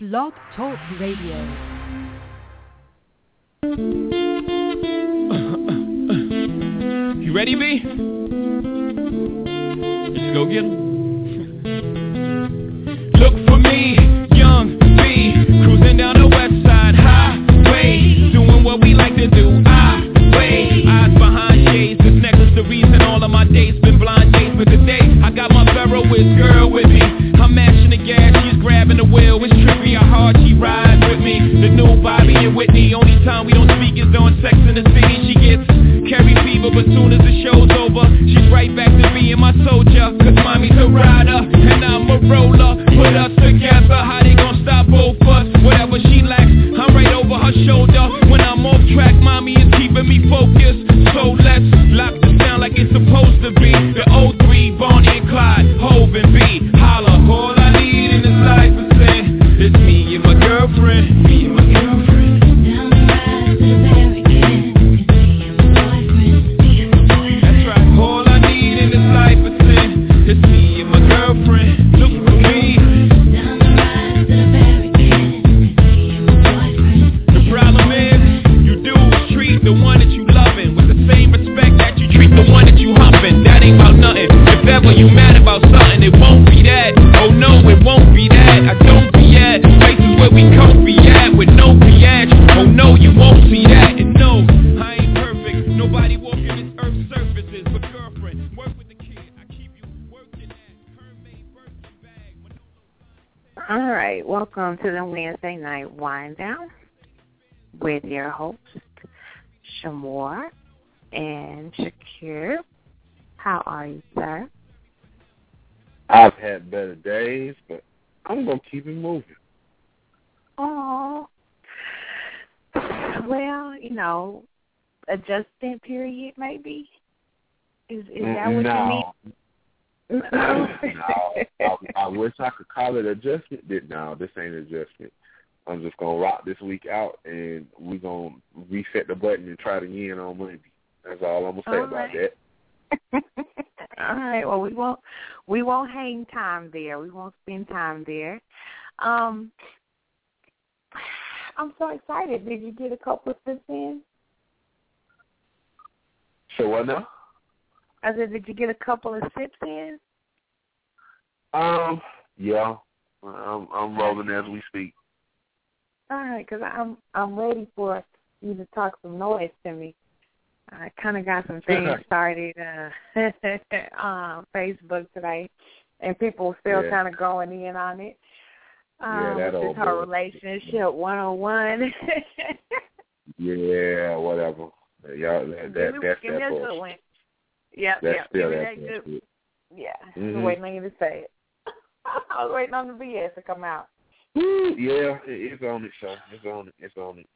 Blog Talk Radio. You ready, B? Let's go get 'em. Wednesday night Wine Down with your host, Sh' Moore and Shakir. How are you, sir? I've had better days, but I'm gonna keep it moving. Oh, well, you know, adjustment period maybe. Is is that mm, what no, you mean? no, I, I wish I could call it adjustment. No, this ain't adjustment. I'm just gonna rock this week out, and we're gonna reset the button and try it again on Monday. That's all I'm gonna say All about right. that. All right. Well, we won't we won't hang time there. We won't spend time there. Um, I'm so excited. Did you get a couple of sips in? So what now? I said, did you get a couple of sips in? Um, yeah, I'm I'm rolling as we speak. All right, because I'm I'm ready for you to talk some noise to me. I kind of got some things started uh, on Facebook today, and people still Yeah. kind of going in on it. Yeah, Um, that this old is her boy. relationship 101. Yeah, whatever. Y'all, that, that me, that's that a good bullshit. one. Yep, That's yep. still that that good. Yeah, I Mhm. was waiting on you to say it. I was waiting on the BS to come out. Yeah, it's on it, so it's on it. It's on it.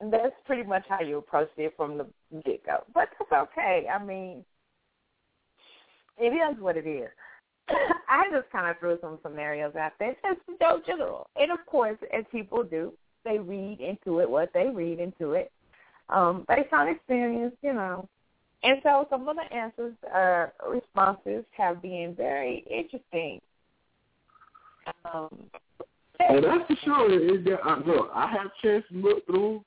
That's pretty much how you approached it from the get go. But that's okay. I mean, it is what it is. I just kind of threw some scenarios out there, just so general. And of course, as people do, they read into it what they read into it, um, based on experience, you know. And so some of the answers, uh, responses have been very interesting. Um, Oh, that's for sure. Is that I, look? I have a chance to look through.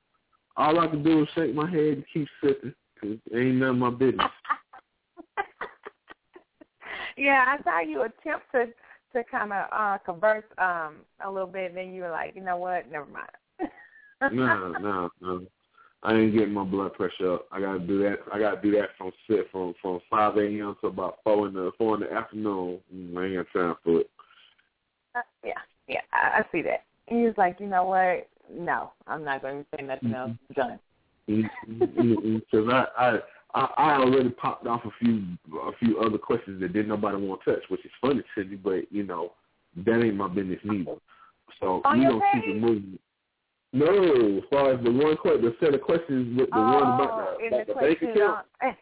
All I can do is shake my head and keep sipping. Cause it ain't none of my business. yeah, I saw you attempt to to kind of uh converse um a little bit, and then you were like, you know what, never mind. no, no, no. I ain't getting my blood pressure up. I gotta do that. I gotta do that from sit from from five a.m. to about four in the four in the afternoon. Mm, I ain't got time for it. Yeah, yeah, I, I see that. And he was like, you know what? No, I'm not going to say nothing else. Mm-hmm. Done. Mm-hmm. Mm-hmm. Because I, I I I already popped off a few a few other questions that didn't nobody want to touch, which is funny to me, but you know that ain't my business neither. So On we gonna keep it moving. No, as far as the one que- the set of questions with the one about oh, the, about the the bank question, account. Eh,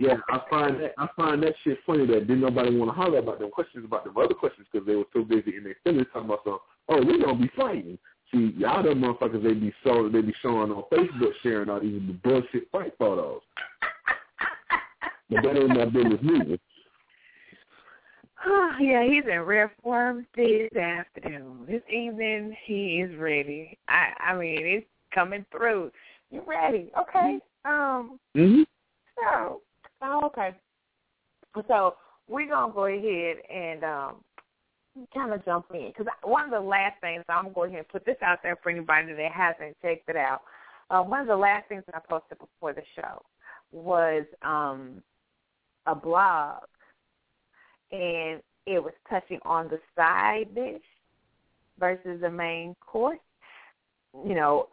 Yeah, I find that I find that shit funny that didn't nobody want to holler about them questions about them other questions because they were so busy in their feelings talking about some. Oh, we gonna be fighting. See, y'all them motherfuckers they be so they be showing on Facebook sharing all these the bullshit fight photos. But that ain't my business neither. yeah, he's in rare form this afternoon. This evening, he is ready. I, I mean, it's coming through. You ready? Okay. Um. Mhm. So, oh, okay. So we're gonna go ahead and um kind of jump in because one of the last things I'm gonna go ahead and put this out there for anybody that hasn't checked it out. Uh, one of the last things I posted before the show was um a blog, and it was touching on the side dish versus the main course. You know,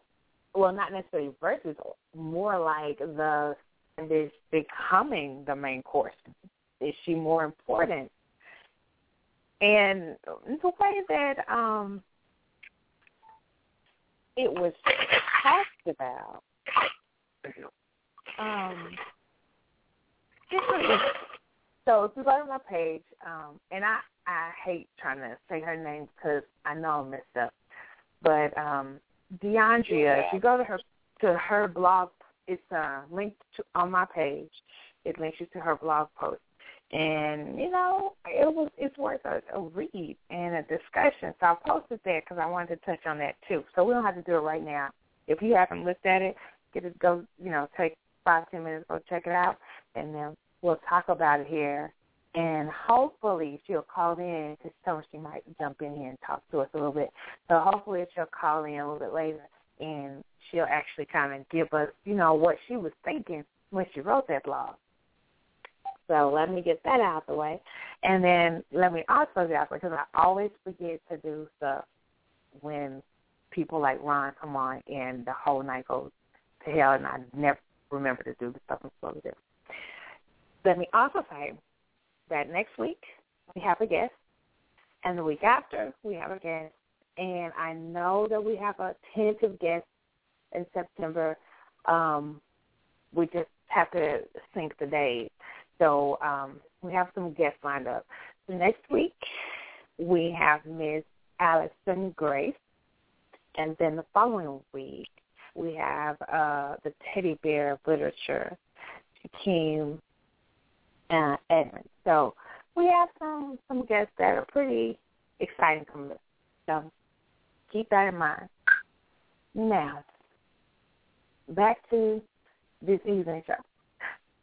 well, not necessarily versus, more like the dish becoming the main course. Is she more important? And the way that um it was talked about, um. So if you go to my page, um, and I I hate trying to say her name because I know I messed up, but um, DeAndrea, if you go to her to her blog, it's uh, linked to, on my page. It links you to her blog post, and you know it was it's worth a, a read and a discussion. So I posted that because I wanted to touch on that too. So we don't have to do it right now. If you haven't looked at it, get it go. You know, take five ten minutes go check it out, and then we'll talk about it here. And hopefully she'll call in because so she might jump in here and talk to us a little bit. So hopefully she'll call in a little bit later and she'll actually kind of give us, you know, what she was thinking when she wrote that blog. So let me get that out of the way. And then let me also get out because I always forget to do stuff when people like Ron come on and the whole night goes to hell and I never remember to do the stuff I'm supposed to do. Let me also say that next week we have a guest, and the week after we have a guest, and I know that we have a tentative guest in September. Um, we just have to sync the days. So um, we have some guests lined up. So next week we have Miss Allison Grace, and then the following week we have uh, the teddy bear of literature, Kim uh, Edmonds. So we have some some guests that are pretty exciting coming up. So keep that in mind. Now, back to this evening show.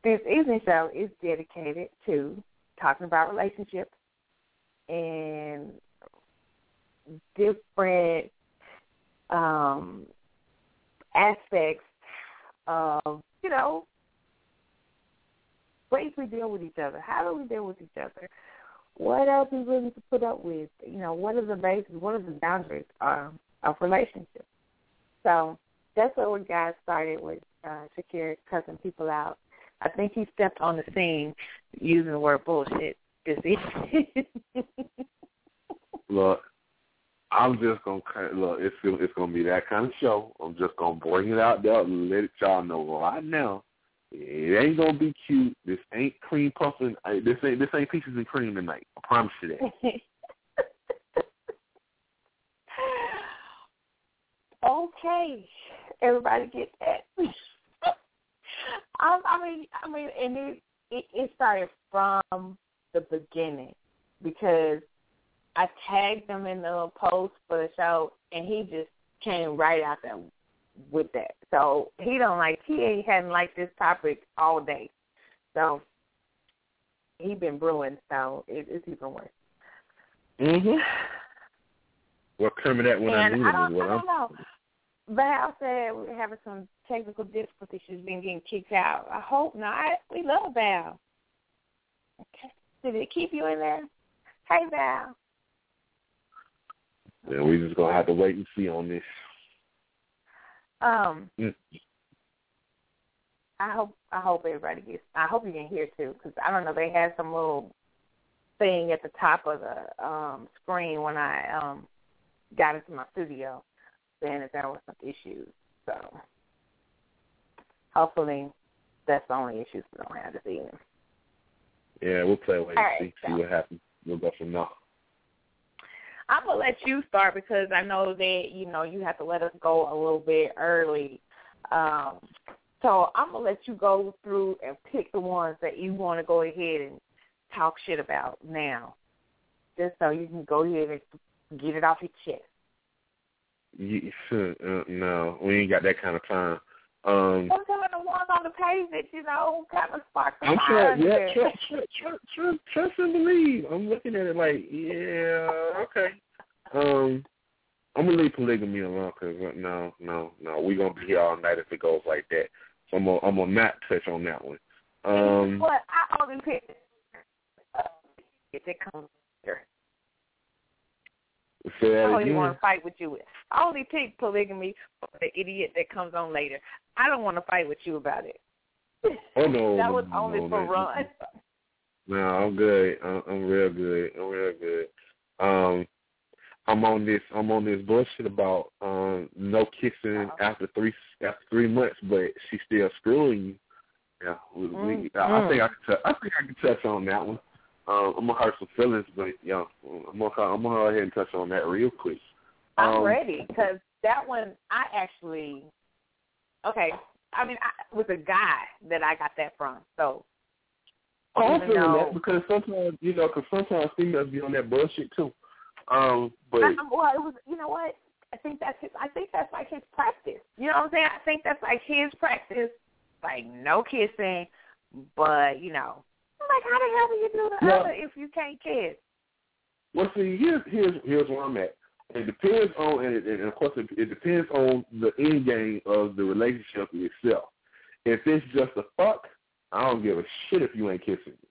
This evening show is dedicated to talking about relationships and different um, aspects of, you know, ways we deal with each other. How do we deal with each other? What else we willing to put up with? You know, what are the bases? What are the boundaries um, of relationships? So that's what we got started with uh, Shakir cussing people out. I think he stepped on the scene using the word bullshit this evening. Look, I'm just gonna look. It's it's gonna be that kind of show. I'm just gonna bring it out there and let y'all know right now. It ain't gonna be cute. This ain't cream puffing. This ain't this ain't peaches and cream tonight. I promise you that. okay, everybody get that. I, I mean, I mean, and it, it it started from the beginning because I tagged him in the post for the show, and he just came right out there with that. So he don't like he ain't hadn't liked this topic all day. So he been brewing, so it, it's even worse. Mhm. Well, coming at when and I need I don't. I don't know. Val said we're having some technical difficulties. She's been getting kicked out. I hope not. We love Val. Okay. Did it keep you in there? Hey, Val. Yeah, we just gonna have to wait and see on this. Um, Mm. I hope I hope everybody gets. I hope you can hear too, because I don't know. They had some little thing at the top of the um screen when I um got into my studio, saying that there was some issues. So hopefully that's the only issues we don't have this evening. Yeah, we'll play wait and right, see, so- see what happens. We'll go from there. I'm gonna let you start because I know that you know you have to let us go a little bit early. Um, so I'm gonna let you go through and pick the ones that you want to go ahead and talk shit about now. just so you can go ahead and get it off your chest. You, uh, no, we ain't got that kind of time. Um, Sometimes the ones on the page that you know kind of spark the I'm sure. Yeah, trust, trust, trust, trust, trust and believe. I'm looking at it like, yeah, okay. Um, I'm gonna leave polygamy alone because no, no, no, we're gonna be here all night if it goes like that. So I'm gonna, I'm gonna not touch on that one. Um, But I only pick uh, if it comes later. Say that I only again. want to fight with you. I only pick polygamy for the idiot that comes on later. I don't want to fight with you about it. Oh no, that was only no, for no. Ron. No, I'm good. I'm, I'm real good. I'm real good. Um, I'm on this. I'm on this bullshit about um no kissing Uh-oh. after three after three months, but she's still screwing you. Yeah, we, we, I, I Mm-hmm. think I can. T- I think I can touch on that one. Um, I'm gonna hurt some feelings, but yeah, I'm gonna I'm gonna go ahead and touch on that real quick. I'm Um, ready because that one I actually okay. I mean, I, with a guy that I got that from. So Oh, I'm feeling though- that because sometimes you know, because sometimes females be on that bullshit too. Um, but I, well, it was. You know what? I think that's his. I think that's like his practice. You know what I'm saying? I think that's like his practice. Like no kissing, but you know, I'm like, how the hell do you do the Yeah. other if you can't kiss? Well, see, here's here's here's where I'm at. It depends on, and, it, and of course, it, it depends on the end game of the relationship itself. If it's just a fuck, I don't give a shit if you ain't kissing me.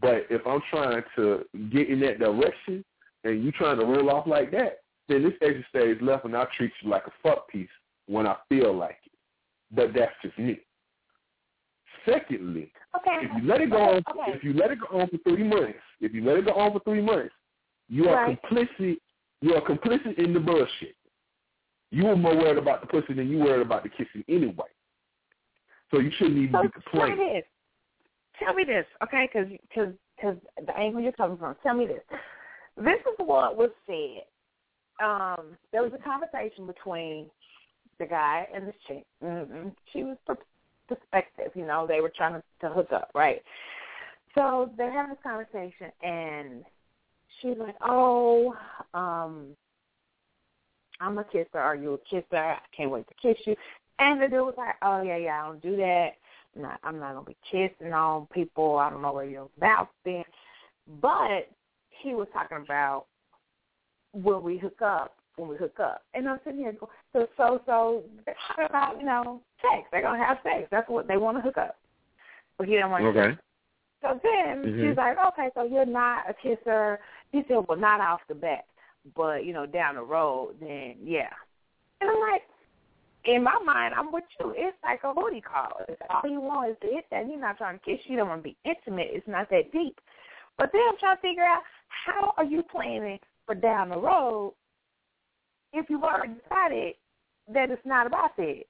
But if I'm trying to get in that direction and you trying to roll off like that, then this extra stage left, and I'll treat you like a fuck piece when I feel like it. But that's just me. Secondly, Okay. if you let it go on, Okay. if you let it go on for three months, if you let it go on for three months, you are Right. complicit. You are complicit in the bullshit. You were more worried about the pussy than you worried about the kissing anyway. So you shouldn't even So be tell me complaining. this. Tell me this, okay? Because cause, cause the angle you're coming from. Tell me this. This is what was said. Um, there was a conversation between the guy and the chick. Mm-hmm. She was perspective, you know. They were trying to, to hook up, right? So they're having this conversation, and she's like, "Oh, um, I'm a kisser. Are you a kisser? I can't wait to kiss you." And the dude was like, "Oh yeah, yeah, I don't do that. I'm not, I'm not gonna be kissing on people. I don't know where your mouth been." But he was talking about when we hook up, when we hook up, and I'm sitting here going, "So, so, so talking about you know sex. They're gonna have sex. That's what they want to hook up." But he don't want. Okay. So then Mhm. she's like, "Okay, so you're not a kisser." He said, "Well, not off the bat, but you know, down the road, then yeah." And I'm like, in my mind, I'm with you. It's like a booty call. All you want is to hit that. You're not trying to kiss. You don't want to be intimate. It's not that deep. But then I'm trying to figure out how are you planning for down the road if you've already decided that it's not about that.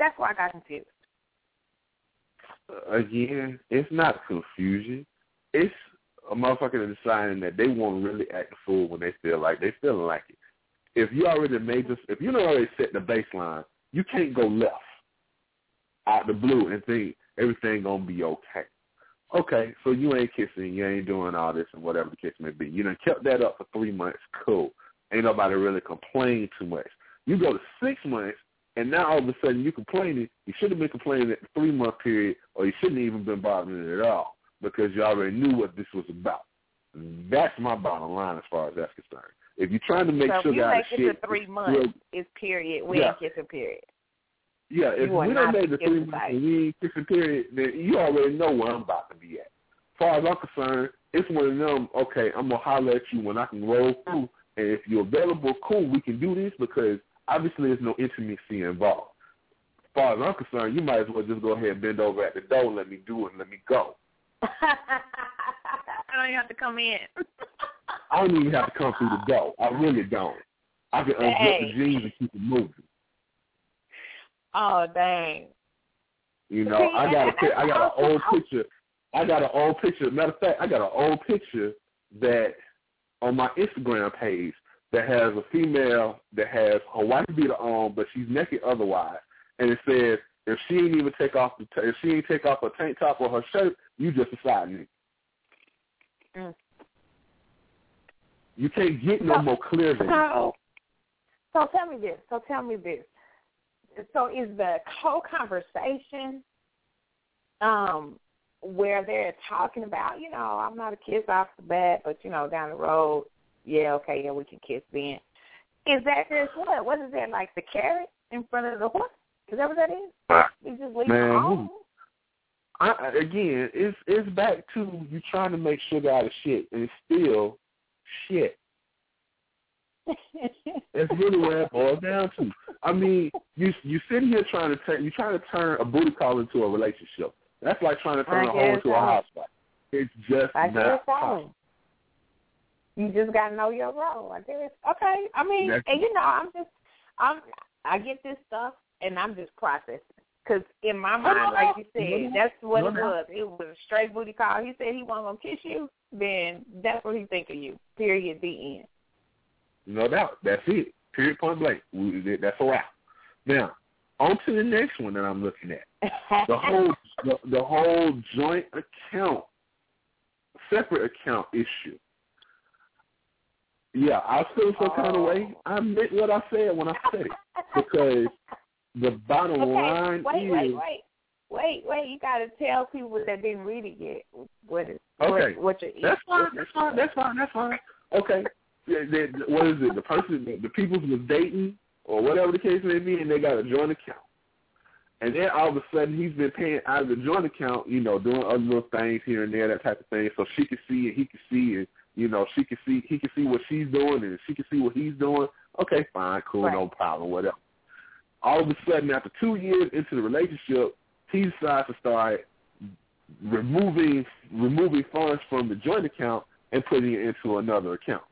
That's why I got confused. Again, it's not confusion. It's a motherfucker deciding that they won't really act the fool when they feel like they feeling like it. If you already made this, if you already set the baseline, you can't go left out the blue and think everything gonna be okay. Okay, so you ain't kissing, you ain't doing all this and whatever the case may be. You done kept that up for three months, cool. Ain't nobody really complained too much. You go to six months, and now all of a sudden you're complaining. You should have been complaining at the three month period, or you shouldn't have even been bothering it at all because you already knew what this was about. That's my bottom line as far as that's concerned. If you're trying to make so sugar you out of make shit, it to three months, it's period. We Yeah. ain't kissing period. Yeah, if we don't make the three months and we ain't kissing period, then you already know where I'm about to be at. As far as I'm concerned, it's one of them, okay, I'm going to holler at you when I can roll through. And if you're available, cool, we can do this because obviously there's no intimacy involved. As far as I'm concerned, you might as well just go ahead and bend over at the door and let me do it and let me go. I don't even have to come in. I don't even have to come through the door. I really don't. I can unzip Hey. the jeans and keep it moving. oh dang. You know, See, I got a I got an old picture. I got an old picture. Matter of fact, I got an old picture that on my Instagram page that has a female that has her white beater on, but she's naked otherwise, and it says if she ain't even take off the t- if she ain't take off her tank top or her shirt, you just a side nigga. Mm. You can't get no So- more clear than that. So, so tell me this. So tell me this. So is the whole conversation um where they're talking about, you know, I'm not a kiss off the bat, but you know, down the road, yeah, okay, yeah, we can kiss then. Is that just what? What is that like the carrot in front of the horse? Is that what that is? You just leave Man, it? I, again, it's it's back to you trying to make sugar out of shit, and it's still shit. That's really what it boils down to. I mean, you you sitting here trying to turn you trying to turn a booty call into a relationship. That's like trying to turn I a home guess into a house spot. It's just I not possible. You just gotta know your role. I guess. Okay. I mean, That's- and you know, I'm just, I'm, I get this stuff, and I'm just processing. Because in my mind, like you said, that's what it was. It was a straight booty call. He said he wasn't gonna kiss you, then that's what he think of you. Period. The end. No doubt. That's it. Period. Point blank. We- That's a wrap. Now, on to the next one that I'm looking at. The whole the, the whole joint account, separate account issue. Yeah, I feel some kind of way. Oh. I meant what I said when I said it because the bottom okay. line Wait, is wait, wait, wait, wait. You gotta tell people that didn't read it yet what is Okay. what, what your That's fine. That's fine. That's fine. That's fine. Okay. What is it? The person, the, the people was dating or whatever the case may be, and they got a joint account. And then all of a sudden, he's been paying out of the joint account, you know, doing other little things here and there, that type of thing, so she could see and he could see, and you know, she can see, he can see what she's doing, and she can see what he's doing. Okay, fine, cool, Right. no problem, whatever. All of a sudden, after two years into the relationship, he decides to start removing removing funds from the joint account and putting it into another account.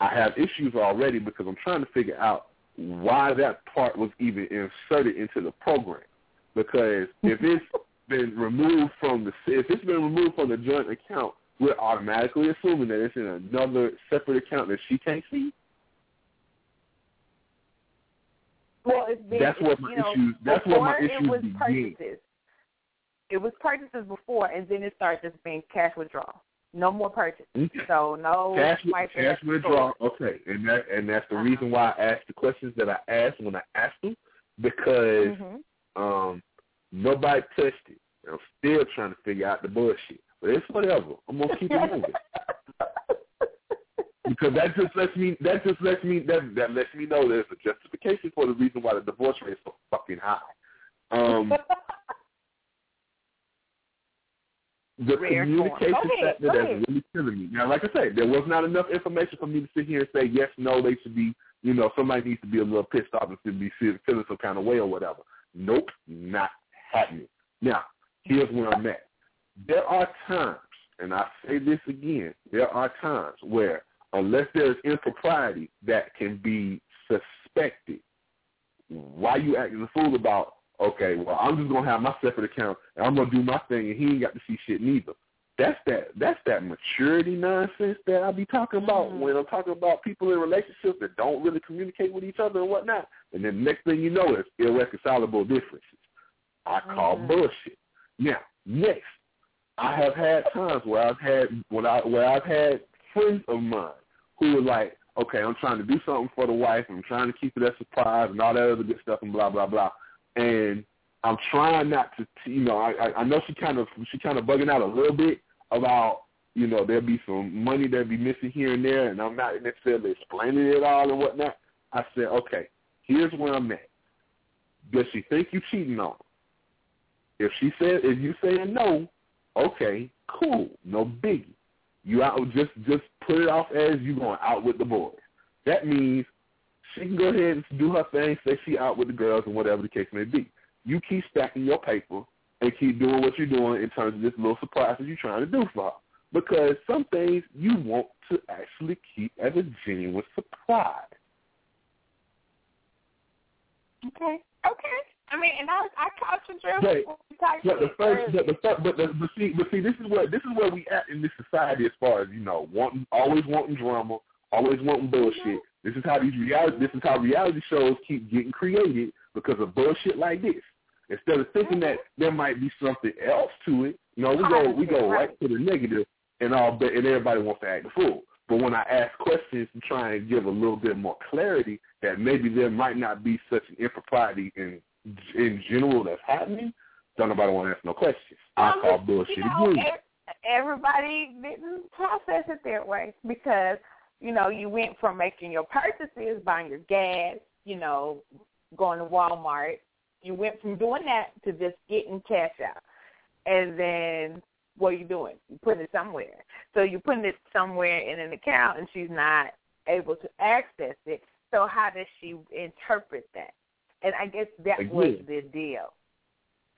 I have issues already because I'm trying to figure out why that part was even inserted into the program. Because if it's been removed from the if it's been removed from the joint account, we're automatically assuming that it's in another separate account that she can't see. Well, it's been, That's what you my know, issues- that's what my issues it was begin. purchases. It was purchases before, and then it started just being cash withdrawal. No more purchases. Okay. So no cash cash withdrawal. Okay, and that and that's the Uh-huh. reason why I asked the questions that I asked when I asked them because Mhm. um nobody touched it. I'm still trying to figure out the bullshit, but it's whatever. I'm gonna keep it moving because that just lets me that just lets me that that lets me know there's a justification for the reason why the divorce rate is so fucking high. Um, the Rare communication ahead, factor that's really killing me. Now, like I said, there was not enough information for me to sit here and say yes, no. They should be, you know, somebody needs to be a little pissed off and should be feeling some kind of way or whatever. Nope, not happening. Now, here's where I'm at. There are times, and I say this again, there are times where unless there's impropriety that can be suspected, why you acting a fool about? Okay, well, I'm just gonna have my separate account and I'm gonna do my thing, and he ain't got to see shit neither. That's that. That's that maturity nonsense that I be talking about Mhm. when I'm talking about people in relationships that don't really communicate with each other and whatnot. And then the next thing you know is irreconcilable differences. I call Mhm. bullshit. Now, next, I have had times where I've had when I where I've had friends of mine who were like, okay, I'm trying to do something for the wife, I'm trying to keep it a surprise and all that other good stuff and blah blah blah, and I'm trying not to, you know, I I- know she kind of she kind of bugging out a little bit about you know there'll be some money that'll be missing here and there, and I'm not necessarily explaining it all and whatnot. I said, okay, here's where I'm at. Does she think you cheating on her? If she said, if you saying no, okay, cool, no biggie. You out just just put it off as you going out with the boys. That means she can go ahead and do her thing, say she out with the girls and whatever the case may be. You keep stacking your paper and keep doing what you're doing in terms of this little surprise that you're trying to do for her. Because some things you want to actually keep as a genuine surprise. Okay. Okay. I mean, and I I drift. Right. when you talked But the first, the first, but, the, but see, but see, this is where this is where we at in this society as far as you know, wanting, always wanting drama, always wanting bullshit. Mm-hmm. This is how these reality, this is how reality shows keep getting created because of bullshit like this. Instead of thinking that mm-hmm. there might be something else to it, you know, we go we go right right. to the negative, and all, but and everybody wants to act the fool. But when I ask questions to try and give a little bit more clarity that maybe there might not be such an impropriety in in general that's happening, don't nobody want to ask no questions. I Um, call bullshit you know, everybody didn't process it that way because you know you went from making your purchases, buying your gas, you know, going to Walmart. You went from doing that to just getting cash out, and then what are you doing? You putting it somewhere. So you're putting it somewhere in an account, and she's not able to access it. So how does she interpret that? And I guess that was the deal.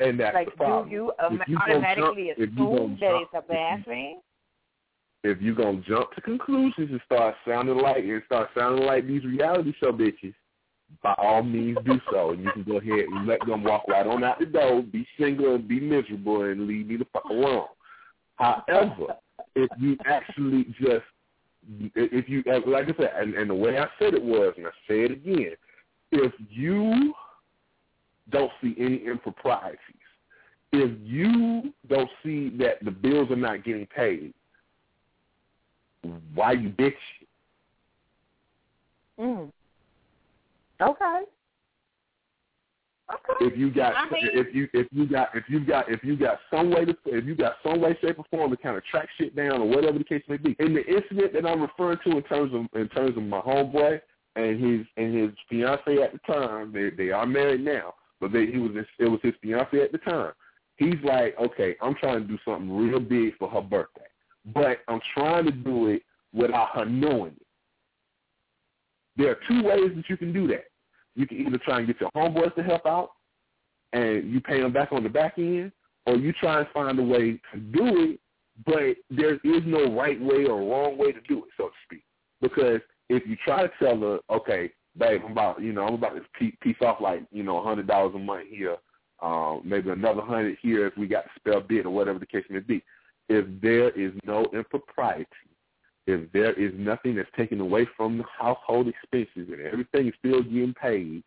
And that's Like, the problem. do you um, you automatically jump- if you gonna assume that it's a jump- bad if you- thing? if you're gonna jump to conclusions and start sounding like and start sounding like these reality show bitches, by all means do so. And you can go ahead and let them walk right on out the door, be single and be miserable and leave me the fuck alone. However, if you actually just if you like I said, and, and the way I said it was, and I say it again, if you don't see any improprieties, if you don't see that the bills are not getting paid, why you bitch? Mm. Okay. Okay. If you got I mean- if you if you got if you got if you got some way to if you got some way, shape, or form to kind of track shit down or whatever the case may be. In the incident that I'm referring to in terms of in terms of my homeboy and his and his fiance at the time, they they are married now, but they, he was it was his fiance at the time. He's like, okay, I'm trying to do something real big for her birthday, but I'm trying to do it without her knowing it. There are two ways that you can do that. You can either try and get your homeboys to help out, and you pay them back on the back end, or you try and find a way to do it, but there is no right way or wrong way to do it, so to speak. Because if you try to tell her, okay, babe, I'm about, you know, I'm about to piece off like, you know, a hundred dollars a month here, um, maybe another hundred here if we got to spell bid or whatever the case may be. If there is no impropriety, if there is nothing that's taken away from the household expenses and everything is still getting paid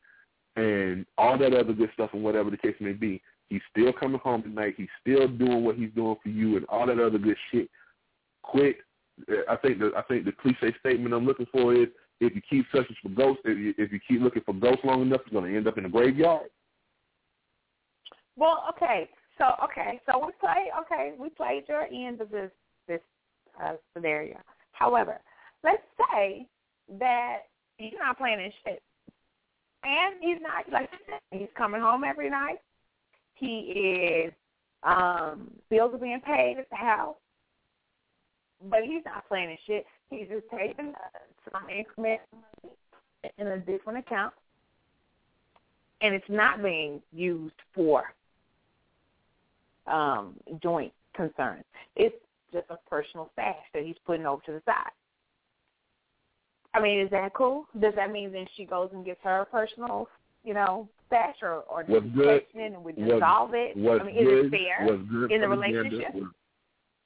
and all that other good stuff and whatever the case may be, he's still coming home tonight, he's still doing what he's doing for you and all that other good shit. Quit. I think the I think the cliche statement I'm looking for is if you keep searching for ghosts, if you, if you keep looking for ghosts long enough, you're going to end up in a graveyard. Well, okay. So okay, so we play. Okay, we played your end of this this uh, scenario. However, let's say that he's not planning shit, and he's not like he's coming home every night. He is um bills are being paid at the house, but he's not playing in shit. He's just taking uh, some increment in a different account, and it's not being used for um, joint concerns. It's just a personal stash that he's putting over to the side. I mean, is that cool? Does that mean then she goes and gets her personal, you know, stash, or or What's good- and we dissolve it? What's I mean, is good, it fair what's good in the for the gander, relationship?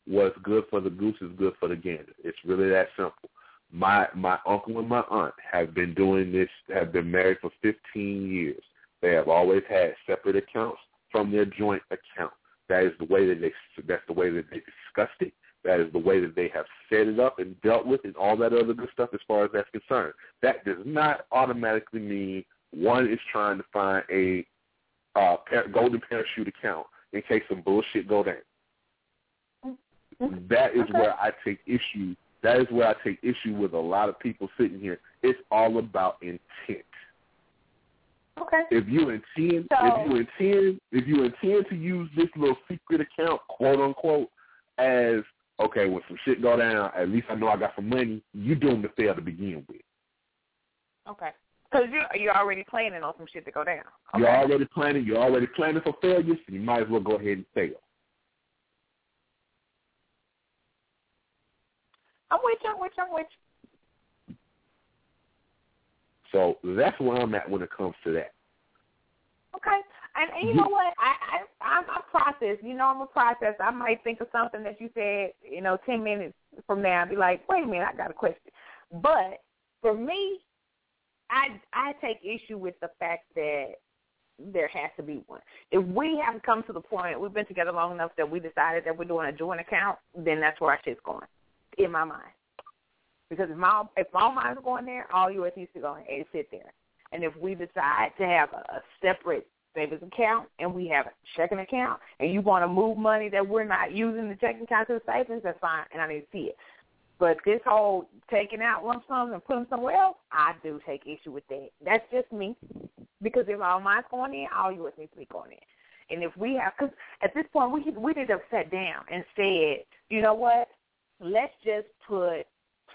What's good for the goose is good for the gander. It's really that simple. My my uncle and my aunt have been doing this, have been married for 15 years. They have always had separate accounts from their joint account. That is the way that they that's the way that they discussed it. That is the way that they have set it up and dealt with and all that other good stuff as far as that's concerned. That does not automatically mean one is trying to find a uh, golden parachute account in case some bullshit go down. That is Okay. where I take issue. That is where I take issue with a lot of people sitting here. It's all about intent. Okay. If you intend, So- if you intend, if you intend to use this little secret account, quote unquote, as okay, when some shit go down, at least I know I got some money. You doomed to fail to begin with. Okay. Because you you're already planning on some shit to go down. Okay. You're already planning. You're already planning for failure, so you might as well go ahead and fail. I'm with you. I'm with you. I'm with you. So that's where I'm at when it comes to that. Okay. And, and you know what? I, I I'm a process. You know, I'm a process. I might think of something that you said, you know, ten minutes from now and be like, wait a minute, I got a question. But for me, I I take issue with the fact that there has to be one. If we haven't come to the point, we've been together long enough that we decided that we're doing a joint account, then that's where our shit's going, in my mind. Because if my if all mine's going there, all yours needs to go and sit there. And if we decide to have a, a separate savings account and we have a checking account, and you want to move money that we're not using the checking account to the savings, that's fine, and I need to see it. But this whole taking out lump sums and putting somewhere else, I do take issue with that. That's just me. Because if all mine's going in, all yours needs to be going in. And if we have, because at this point we we need to sat down and said, you know what, let's just put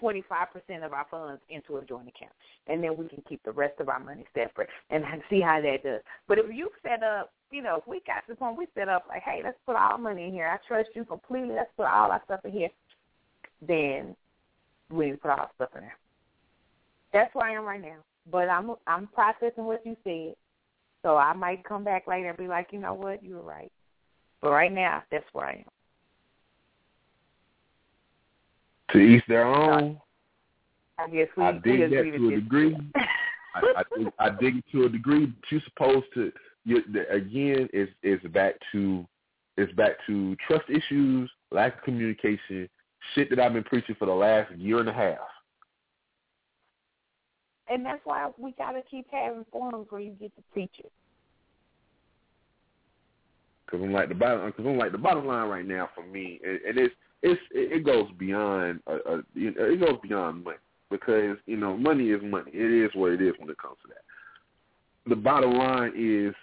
25% of our funds into a joint account, and then we can keep the rest of our money separate and see how that does. But if you set up, you know, if we got to the point we set up like, hey, let's put all our money in here. I trust you completely. Let's put all our stuff in here. Then we need to put all our stuff in there. That's where I am right now. But I'm I'm processing what you said, so I might come back later and be like, you know what, you were right. But right now, that's where I am. To each their own. I guess we, I dig that to a degree. I, I, dig, I dig it to a degree. But you're supposed to. You, again, it's it's back to it's back to trust issues, lack of communication, shit that I've been preaching for the last year and a half. And that's why we got to keep having forums where you get to preach it. Because I'm like the bottom. Because I'm like the bottom line right now for me, and, and it's it's it goes beyond uh, uh, it goes beyond money because you know money is money. It is what it is when it comes to that. The bottom line is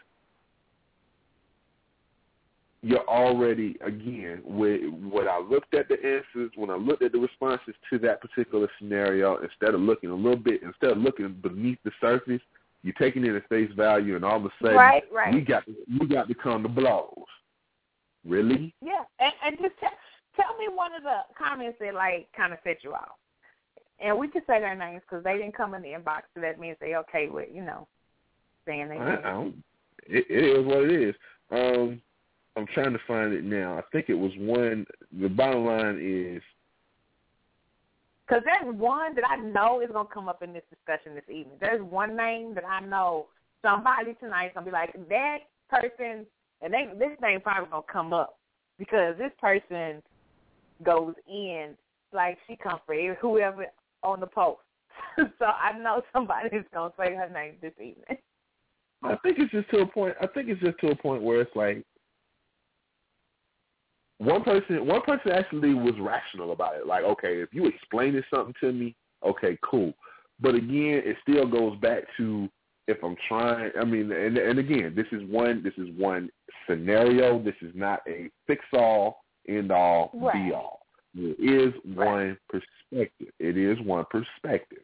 you're already again with when I looked at the answers, when I looked at the responses to that particular scenario, instead of looking a little bit, instead of looking beneath the surface, you're taking it at face value, and all of a sudden, right, right. we got we got to come to blows. Really? Yeah, and, and just tell, me one of the comments that like kind of set you off, and we can say their names because they didn't come in the inbox, so that means they okay with you know saying they. I, it, it is what it is. Um, I'm trying to find it now. I think it was one. The bottom line is because there's one that I know is gonna come up in this discussion this evening. There's one name that I know somebody tonight's gonna be like that person, and they this name probably gonna come up because this person goes in like she comes for whoever on the post. so I know somebody's gonna say her name this evening. I think it's just to a point. I think it's just to a point where it's like one person one person actually was rational about it. Like, okay, if you explaining something to me, okay, cool. But again, it still goes back to if I'm trying. I mean, and and again, this is one this is one scenario. This is not a fix all, end all, right. be all. It is one perspective. It is one perspective.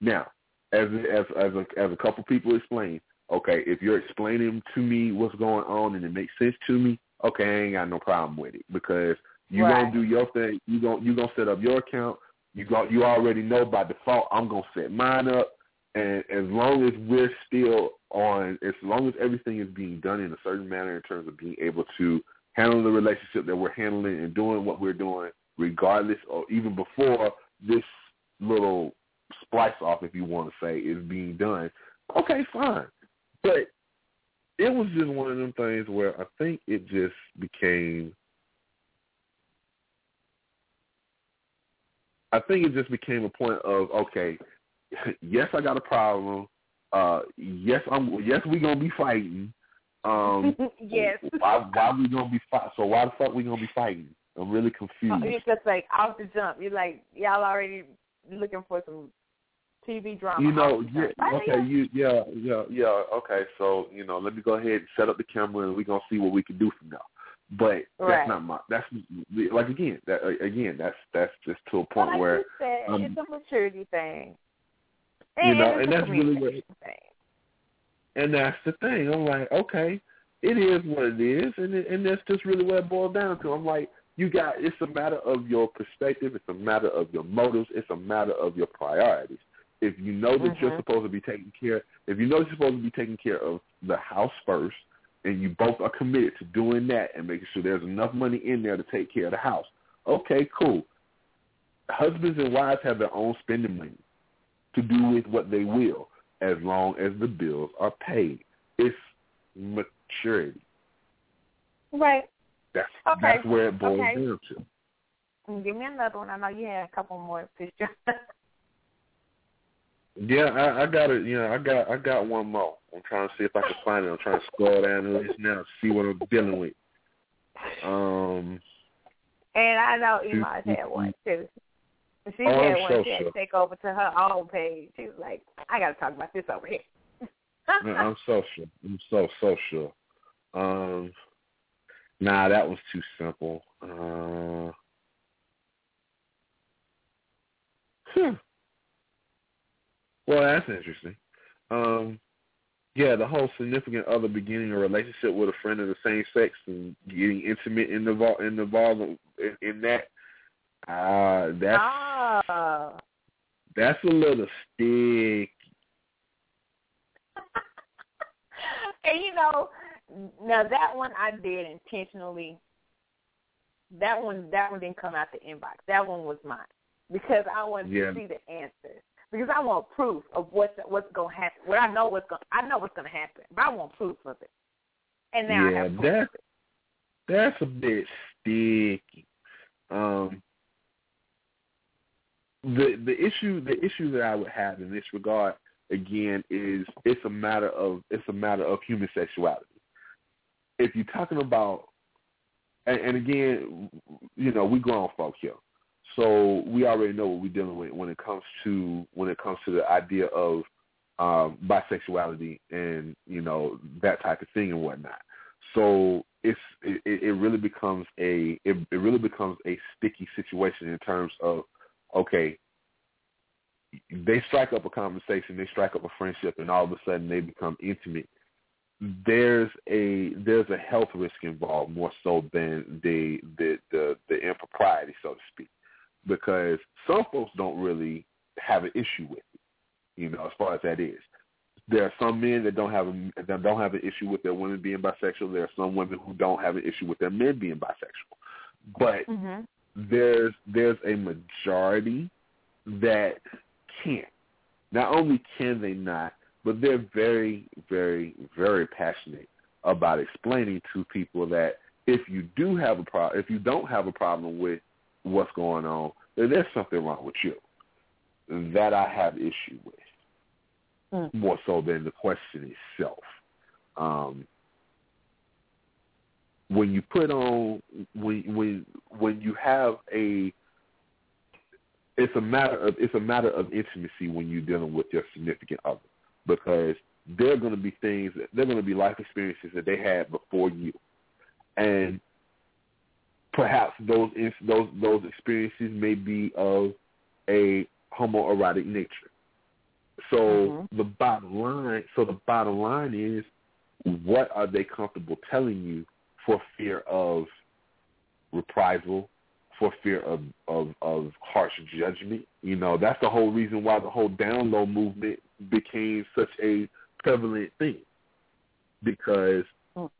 Now, as as as a, as a couple people explain, okay, if you're explaining to me what's going on and it makes sense to me, okay, I ain't got no problem with it because you right. gonna do your thing. You gonna you gonna set up your account. You go you already know by default. I'm gonna set mine up, and as long as we're still on, as long as everything is being done in a certain manner in terms of being able to handle the relationship that we're handling and doing what we're doing, regardless or even before this little splice off, if you want to say, is being done. Okay, fine, but it was just one of them things where I think it just became I think it just became a point of okay, yes, I got a problem. Uh, yes, I'm. Yes, we're gonna be fighting. Um, yes. Why, why we gonna be fight? So why the fuck we gonna be fighting? I'm really confused. Oh, it's just like off the jump. You're like y'all already looking for some TV drama. You know, yeah, okay, you, yeah, yeah, yeah. Okay, so you know, let me go ahead and set up the camera, and we're gonna see what we can do from now. But right. that's not my. That's like again, that again, that's that's just to a point like where you said, um, it's a maturity thing. You know, and that's really what. thing. And that's the thing. I'm like, okay, it is what it is, and it, and that's just really what it boils down to. I'm like, you got. It's a matter of your perspective. It's a matter of your motives. It's a matter of your priorities. If you know that Mm-hmm. you're supposed to be taking care, if you know you're supposed to be taking care of the house first, and you both are committed to doing that and making sure there's enough money in there to take care of the house, okay, cool. Husbands and wives have their own spending money to do with what they will, as long as the bills are paid. It's maturity. Right. That's Okay. that's where it boils Okay. down to. Give me another one. I know you had a couple more pictures. Yeah, I, I got it. Yeah, I got I got one more. I'm trying to see if I can find it. I'm trying to scroll down the list now to see what I'm dealing with. Um, and I know Iman had one too. She Oh, had I'm one so she had to sure. take over to her own page. She was like, I got to talk about this over here. no, I'm so sure. I'm so so sure. Um, nah, that was too simple. Uh, hmm. Well, that's interesting. Um, yeah, the whole significant other beginning a relationship with a friend of the same sex and getting intimate in the in the vol- in, in that. Uh, that's oh. that's a little sticky. and you know, now that one I did intentionally. That one, that one didn't come out the inbox. That one was mine because I wanted Yeah. to see the answers. Because I want proof of what's what's gonna happen. Well, I know what's going. I know what's gonna happen, but I want proof of it. And now I yeah, have proof. that's that's a bit sticky. Um, the the issue the issue that I would have in this regard again is it's a matter of it's a matter of human sexuality. If you're talking about and, and again, you know, we grown folk here. So we already know what we're dealing with when it comes to when it comes to the idea of um bisexuality and, you know, that type of thing and whatnot. So it's it, it really becomes a it, it really becomes a sticky situation in terms of okay, they strike up a conversation, they strike up a friendship, and all of a sudden they become intimate. There's a there's a health risk involved more so than the the the, the impropriety, so to speak, because some folks don't really have an issue with it, you know, as far as that is. There are some men that don't have a, that don't have an issue with their women being bisexual. There are some women who don't have an issue with their men being bisexual. But hmm there's there's a majority that can't. Not only can they not, but they're very, very, very passionate about explaining to people that if you do have a problem, if you don't have a problem with what's going on, then there's something wrong with you. That I have issue with Mm. more so than the question itself. Um, when you put on when when when you have a it's a matter of it's a matter of intimacy when you're dealing with your significant other because there are going to be things that there are going to be life experiences that they had before you, and perhaps those those those experiences may be of a homoerotic nature. So Mhm. the bottom line, so the bottom line is, what are they comfortable telling you for fear of reprisal, for fear of, of, of harsh judgment. You know, that's the whole reason why the whole down low movement became such a prevalent thing. Because Mm.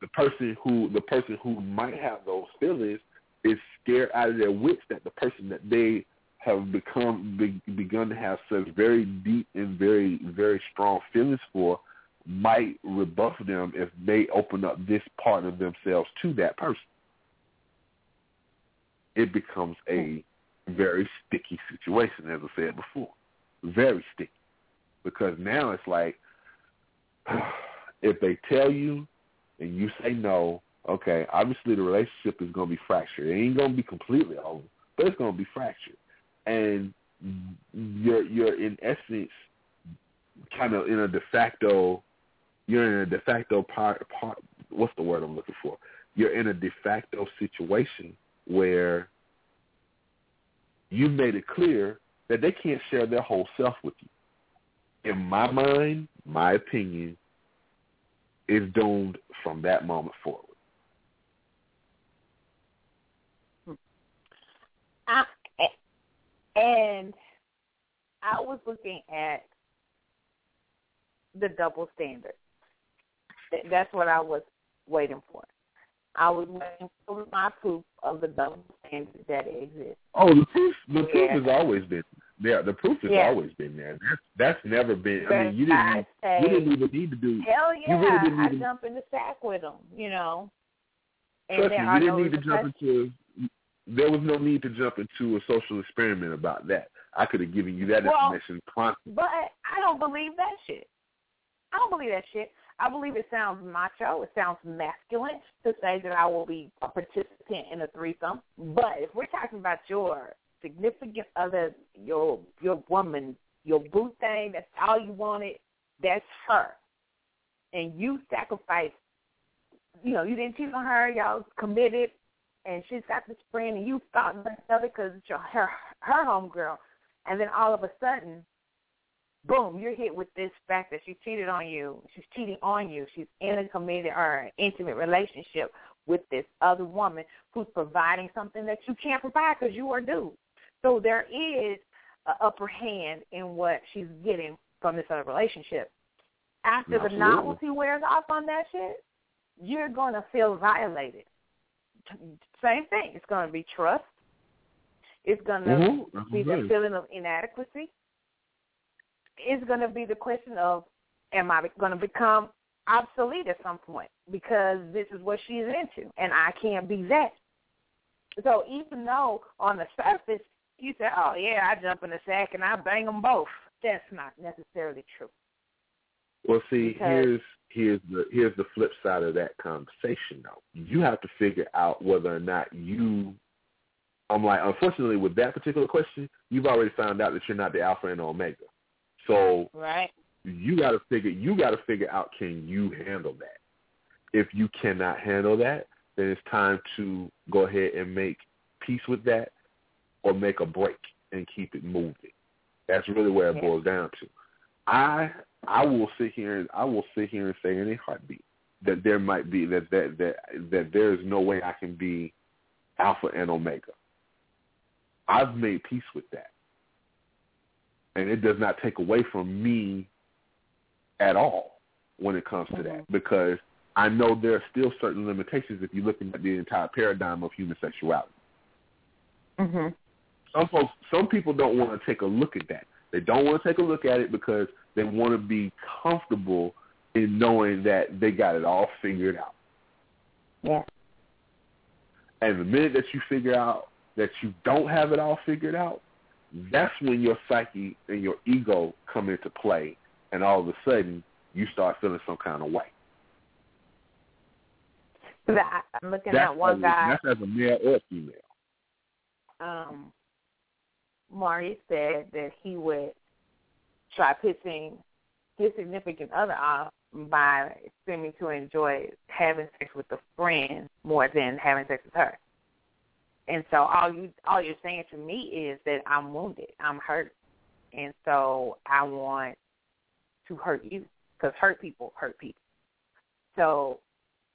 the person who the person who might have those feelings is scared out of their wits that the person that they have become be, begun to have such very deep and very very strong feelings for might rebuff them if they open up this part of themselves to that person. It becomes a hmm. very sticky situation, as I said before. Very sticky. Because now it's like, if they tell you and you say no, okay, obviously the relationship is going to be fractured. It ain't going to be completely over, but it's going to be fractured. And you're, you're in essence kind of in a de facto you're in a de facto part, part what's the word I'm looking for? You're in a de facto situation where you made it clear that they can't share their whole self with you. In my mind, my opinion is doomed from that moment forward. I, and I was looking at the double standard. Th- That's what I was waiting for. I was waiting for my proof of the double standard that exists. Oh, the proof the proof Yeah. has always been there. The proof has Yeah. always been there. That's, that's never been. I mean, you didn't I say, you didn't even need to do. hell you yeah, really didn't I even- jump in the sack with them, you know. And Trust me, you didn't no need to jump into. There was no need to jump into a social experiment about that I could have given you that Well, information. Constantly. But I don't believe that shit. I don't believe that shit. I believe it sounds macho. It sounds masculine to say that I will be a participant in a threesome. But if we're talking about your significant other, your your woman, your boo thing, that's all you wanted, that's her. And you sacrificed, you know, you didn't cheat on her, y'all committed, and she's got this friend, and you thought nothing of it because it's your, her, her homegirl. And then all of a sudden, boom, you're hit with this fact that she cheated on you. She's cheating on you. She's in a committed or an intimate relationship with this other woman who's providing something that you can't provide because you are due. So there is an upper hand in what she's getting from this other relationship. After the novelty wears off on that shit, you're going to feel violated. Same thing. It's going to be trust. It's going to Mhm. be the feeling of inadequacy. It's going to be the question of, am I going to become obsolete at some point because this is what she's into and I can't be that. So even though on the surface you say, oh yeah, I jump in the sack and I bang them both, that's not necessarily true. Well, see, Because- here's here's the here's the flip side of that conversation. Though you have to figure out whether or not you. I'm like, unfortunately, with that particular question, you've already found out that you're not the alpha and omega. So Right. you got to figure you got to figure out can you handle that. If you cannot handle that, then it's time to go ahead and make peace with that, or make a break and keep it moving. That's really where it Yeah. boils down to. I I will sit here and I will sit here and say in a heartbeat that there might be that that that that there is no way I can be alpha and omega. I've made peace with that. And it does not take away from me at all when it comes to that because I know there are still certain limitations if you're looking at the entire paradigm of human sexuality. Mhm. Some folks, some people don't want to take a look at that. They don't want to take a look at it because they want to be comfortable in knowing that they got it all figured out. Yeah. And the minute that you figure out that you don't have it all figured out, that's when your psyche and your ego come into play, and all of a sudden you start feeling some kind of way. That- I'm looking That's at one as, guy. That's as a male or female. um, Maury said that he would try pissing his significant other off by seeming to enjoy having sex with a friend more than having sex with her. And so all you all you're saying to me is that I'm wounded, I'm hurt, and so I want to hurt you because hurt people hurt people. So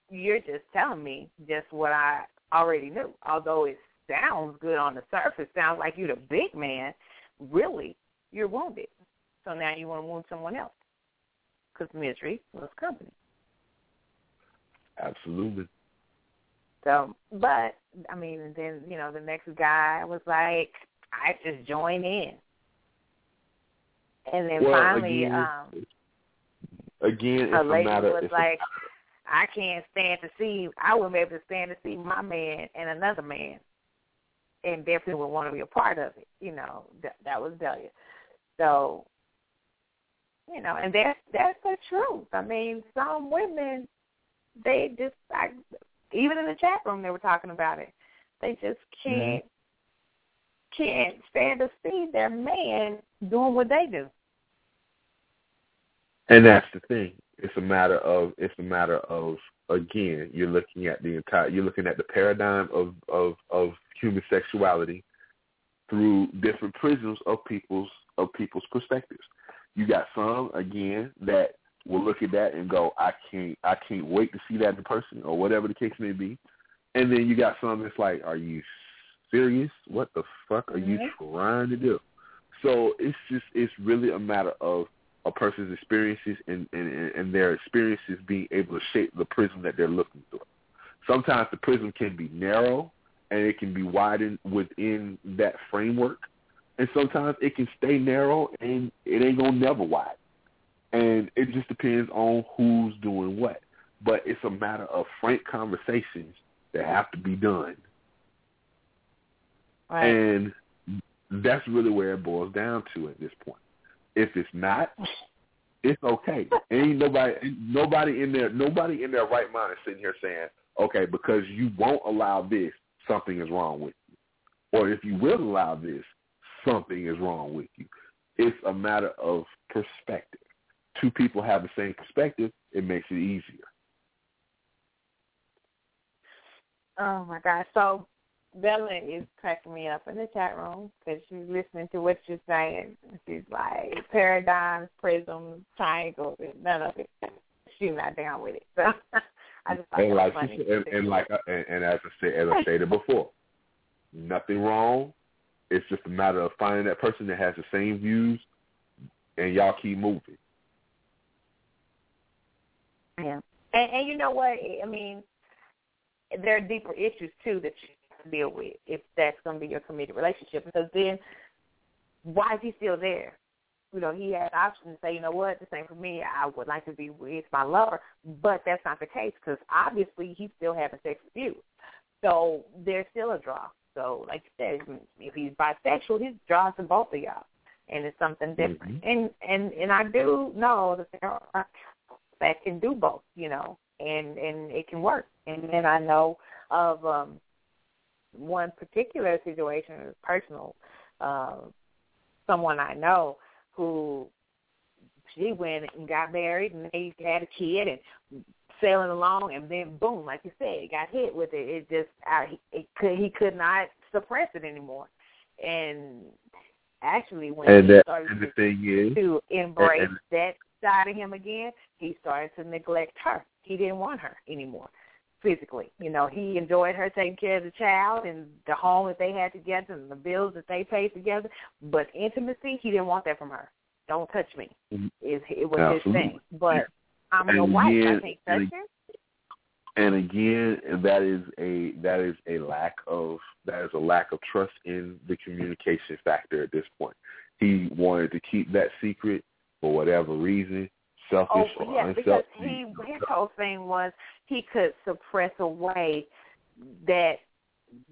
you're just telling me just what I already knew, although it sounds good on the surface, sounds like you're the big man, really, you're wounded. So now you want to wound someone else because misery loves company. Absolutely. So, but, I mean, and then, you know, the next guy was like, I just join in. And then Well, finally, again, um, Again, a lady matter. was like, I can't stand to see, I wouldn't be able to stand to see my man and another man, and definitely would want to be a part of it. You know, that, that was Delia. So, you know, and that's that's the truth. I mean, some women, they just, I, even in the chat room, they were talking about it. They just mm-hmm. can't can't stand to see their man doing what they do. And that's the thing. It's a matter of it's a matter of again, you're looking at the entire you're looking at the paradigm of of of human sexuality through different prisms of people's of people's perspectives. You got some again that will look at that and go, I can't I can't wait to see that in person or whatever the case may be. And then you got some that's like, Are you serious? What the fuck are you mm-hmm. trying to do? So it's just it's really a matter of a person's experiences and, and, and their experiences being able to shape the prism that they're looking through. Sometimes the prism can be narrow and it can be widened within that framework. And sometimes it can stay narrow and it ain't gonna never widen. And it just depends on who's doing what. But it's a matter of frank conversations that have to be done Right. and That's really where it boils down to at this point. If it's not, it's okay. Ain't nobody nobody in there nobody in their right mind is sitting here saying, Okay, because you won't allow this, something is wrong with you. Or if you will allow this, something is wrong with you. It's a matter of perspective. Two people have the same perspective, it makes it easier. Oh my gosh! So Bella is cracking me up in the chat room because she's listening to what you're saying. She's like paradigms, prisms, triangles, none of it. She's not down with it. So I just thought and like funny. Said, and, and like uh, and, and as I said, as I stated before, nothing wrong. It's just a matter of finding that person that has the same views, and y'all keep moving. Yeah, and, and you know what? I mean, there are deeper issues too that you have to deal with if that's going to be your committed relationship. Because then, why is he still there? You know, he had options to say, you know what, this ain't for me. I would like to be with my lover, but that's not the case because obviously he's still having sex with you. So there's still a draw. So, like you said, if he's bisexual, he's draws to both of y'all, and it's something different. Mm-hmm. And and and I do know that there are that can do both, you know, and and it can work. And then I know of um one particular situation, personal, uh, someone I know who she went and got married and they had a kid and sailing along and then boom, like you said, got hit with it. It just I, it could he could not suppress it anymore. And actually when and he that, started and the to, thing is, to embrace and, and, that side of him again, he started to neglect her. He didn't want her anymore physically. You know, he enjoyed her taking care of the child and the home that they had together and the bills that they paid together. But intimacy, he didn't want that from her. Don't touch me. Mm-hmm. Is it was Absolutely. his thing. But I'm And your wife. I again- can't and touch you. and again, that is a that is a lack of that is a lack of trust in the communication factor at this point. He wanted to keep that secret for whatever reason, Oh, selfish or yeah, because he his whole thing was he could suppress away that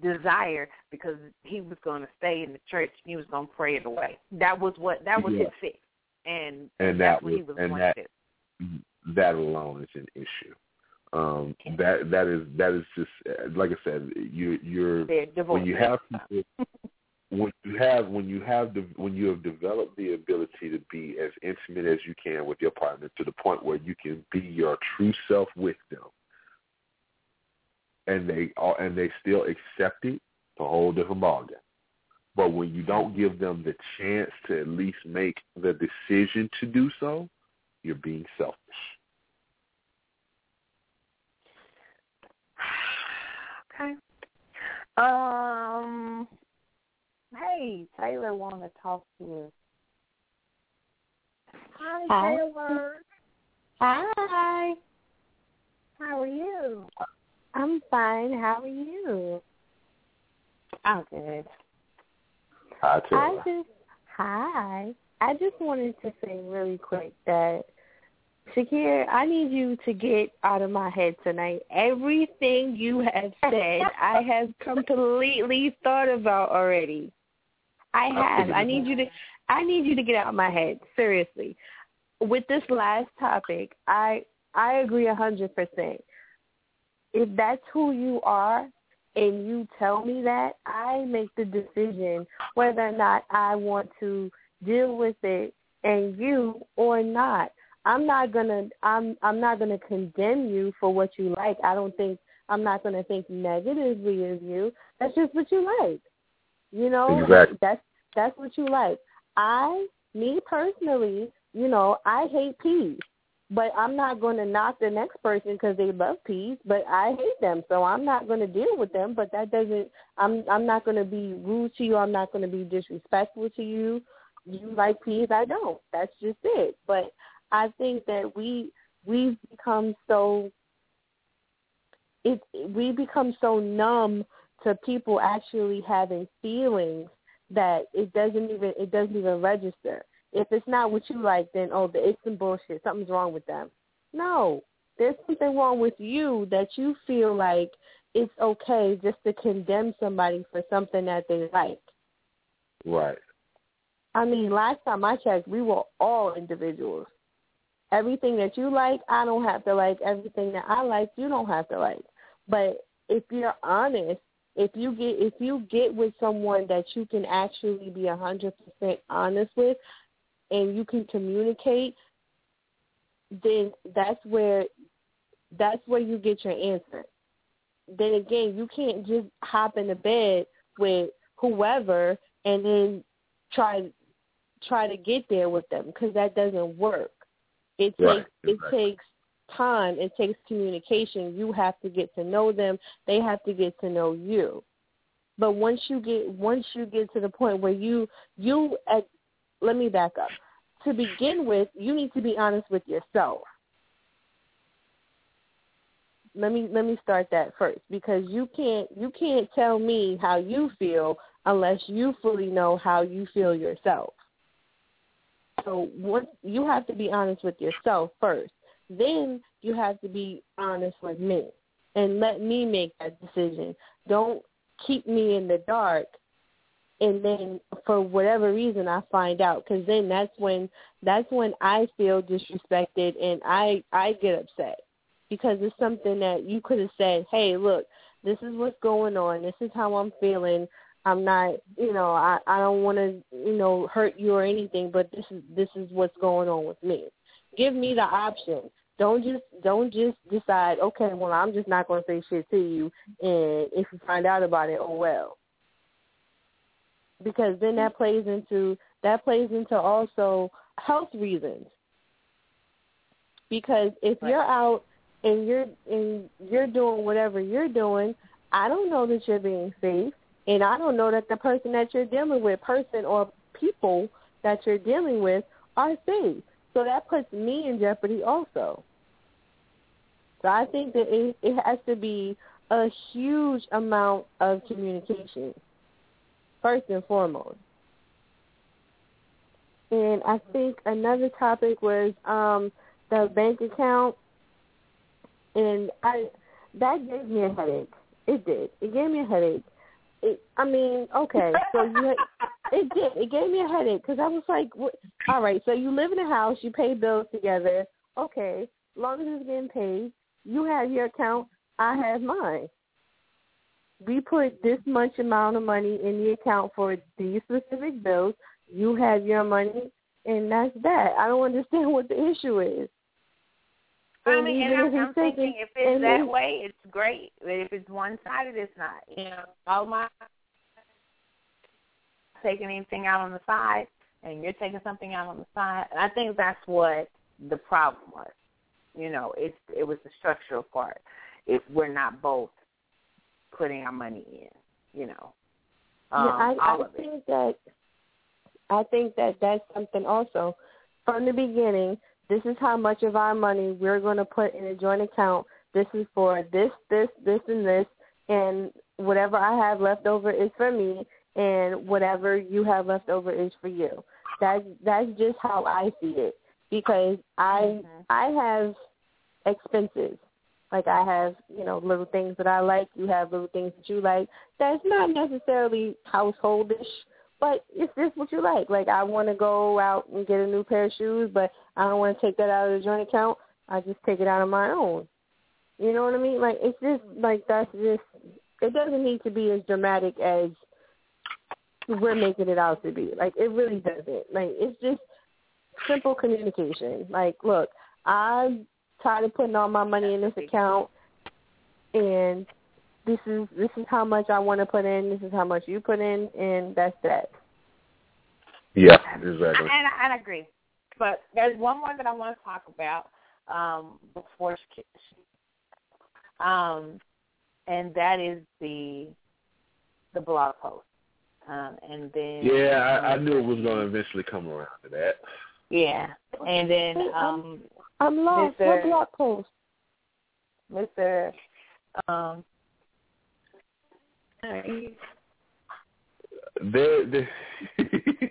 desire because he was going to stay in the church. He was going to pray it away. That was what that was Yeah. his fix, and, And that's that what he was- was and that- that alone is an issue. Um, that that is that is just uh, like I said. You you're when you have people when you have when you have the when you have developed the ability to be as intimate as you can with your partner to the point where you can be your true self with them and they are and they still accept it a whole different ballgame but when you don't give them the chance to at least make the decision to do so you're being selfish Okay. Um. Hey, Taylor, want to talk to you. Hi, Hi. Taylor. Hi, How are you? I'm fine. How are you? I'm good. I tell I just hi. I just wanted to say really quick that Shakir, I need you to get out of my head tonight. Everything you have said, I have completely thought about already. I have. I need you to I need you to get out of my head. Seriously. With this last topic, I I agree a hundred percent. If that's who you are and you tell me that, I make the decision whether or not I want to deal with it and you or not. I'm not gonna I'm I'm not gonna condemn you for what you like. I don't think I'm not gonna think negatively of you. That's just what you like. You know? Exactly. That's that's what you like. I me personally, you know, I hate peas. But I'm not going to knock the next person because they love peas, but I hate them, so I'm not going to deal with them. But that doesn't. I'm I'm not going to be rude to you. I'm not going to be disrespectful to you. You like peas, I don't. That's just it. But I think that we we've become so it we become so numb to people actually having feelings that it doesn't even it doesn't even register. If it's not what you like, then oh, it's some bullshit. Something's wrong with them. No, there's something wrong with you that you feel like it's okay just to condemn somebody for something that they like. Right. I mean, last time I checked, we were all individuals. Everything that you like, I don't have to like. Everything that I like, you don't have to like. But if you're honest, if you get if you get with someone that you can actually be a hundred percent honest with, and you can communicate, then that's where that's where you get your answer. Then again, you can't just hop into bed with whoever and then try try to get there with them because that doesn't work. It Right, takes it takes time. It takes communication. You have to get to know them. They have to get to know you. But once you get once you get to the point where you you at, let me back up. To begin with, you need to be honest with yourself. Let me let me start that first because you can't you can't tell me how you feel unless you fully know how you feel yourself. So once you have to be honest with yourself first. Then you have to be honest with me and let me make that decision. Don't keep me in the dark and then for whatever reason I find out cuz then that's when that's when I feel disrespected and I I get upset because it's something that you could have said, "Hey, look, this is what's going on. This is how I'm feeling. I'm not, you know, I I don't want to, you know, hurt you or anything, but this is this is what's going on with me. Give me the option. Don't just don't just decide, okay, well, I'm just not going to say shit to you and if you find out about it, oh well. Because then that plays into that plays into also health reasons. Because if Right. you're out and you're and you're doing whatever you're doing, I don't know that you're being safe, and I don't know that the person that you're dealing with, person or people that you're dealing with, are safe. So that puts me in jeopardy also. So I think that it, it has to be a huge amount of communication, first and foremost. And I think another topic was um, the bank account, and I that gave me a headache. It did. It gave me a headache. It, I mean, okay, so you it did. It gave me a headache because I was like, what? all right, so you live in a house, you pay bills together. Okay, as long as it's getting paid, you have your account, I have mine. We put this much amount of money in the account for these specific bills. You have your money, and that's that. I don't understand what the issue is. I mean, and I'm, I'm thinking if it's that way, it's great. But if it's one sided, it's not. You know, all my taking anything out on the side, and you're taking something out on the side, and I think that's what the problem was. You know, it's it was the structural part. If we're not both putting our money in, you know, um, yeah, I, all I of it. that I think that that's something also from the beginning. This is how much of our money we're going to put in a joint account. This is for this, this, this, and this, and whatever I have left over is for me, and whatever you have left over is for you. That's that's just how I see it because I Mhm. I have expenses. Like I have, you know, little things that I like. You have little things that you like. That's not necessarily householdish, but it's just what you like. Like I want to go out and get a new pair of shoes, but I don't want to take that out of the joint account. I just take it out of my own. You know what I mean? Like it's just like that's just. It doesn't need to be as dramatic as we're making it out to be. Like it really doesn't. Like it's just simple communication. Like, look, I'm tired of putting all my money in this account, and this is this is how much I want to put in. This is how much you put in, and that's that. Yeah, exactly. And I, and I agree. But there's one more that I want to talk about um, before she, um, and that is the the blog post. Um, and then Yeah, I, I knew it was going to eventually come around to that. yeah, and then um, I'm lost. Mr. What blog post? Mr. Um, There, there,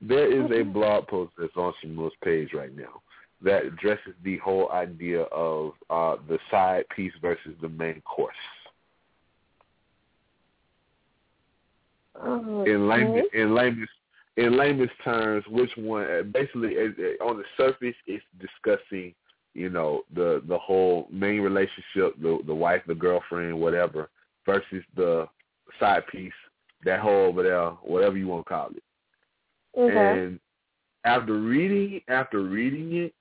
there is a blog post that's on Sh' Moore's page right now that addresses the whole idea of uh, the side piece versus the main course. Oh, in okay. in layman's in layman's terms, which one? uh, Basically, it, it, on the surface, it's discussing, you know, the the whole main relationship, the the wife, the girlfriend, whatever, versus the side piece, that whole over there, whatever you want to call it. Okay. And after reading after reading it,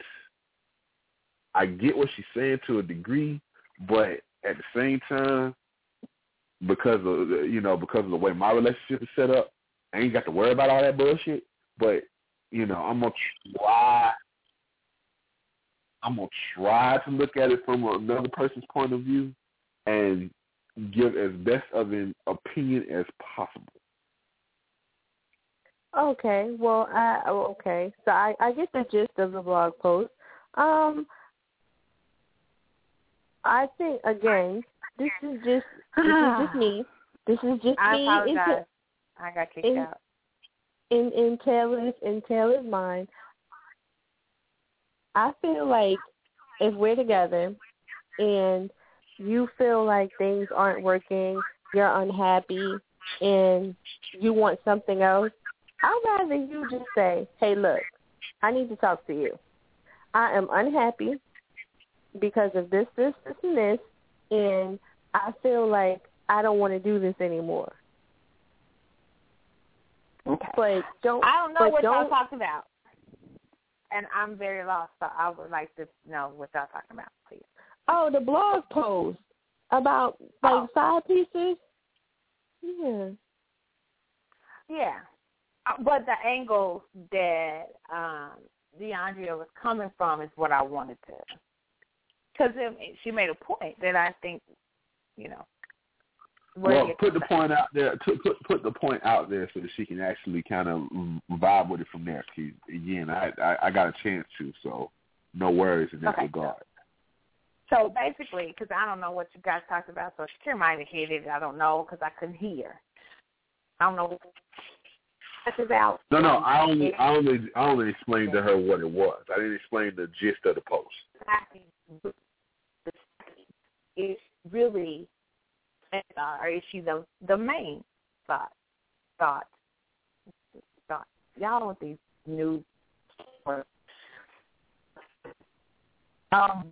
I get what she's saying to a degree, but at the same time, because of you know because of the way my relationship is set up, I ain't got to worry about all that bullshit. But you know, I'm gonna try. I'm gonna try to look at it from another person's point of view and give as best of an opinion as possible. Okay. Well, I okay. So I I get the gist of the blog post. Um, I think again, this is just this is just me. This is just I me. apologize. I got kicked in- out. in in Taylor's in Taylor's mind, I feel like if we're together and you feel like things aren't working, you're unhappy, and you want something else, I'd rather you just say, "Hey, look, I need to talk to you. I am unhappy because of this, this, this, and this, and I feel like I don't want to do this anymore." Okay. But don't. I don't know but what y'all don't, talking about. And I'm very lost, so I would like to know what y'all talking about, please. Oh, the blog post about like Oh. side pieces. Yeah. Yeah. Uh, But the angle that um DeAndrea was coming from is what I wanted to. Because she made a point that I think, you know. Well, put the point out there. To put put the point out there so that she can actually kind of vibe with it from there. 'Cause, again, I, I I got a chance to, so no worries in that Okay. regard. So basically, because I don't know what you guys talked about, so Shakir might have hit it. I don't know because I couldn't hear. I don't know what that's about. No, no, I only I only I only explained to her what it was. I didn't explain the gist of the post. is really, uh, or the the main thought? Thought, thought. Y'all want these new. Um,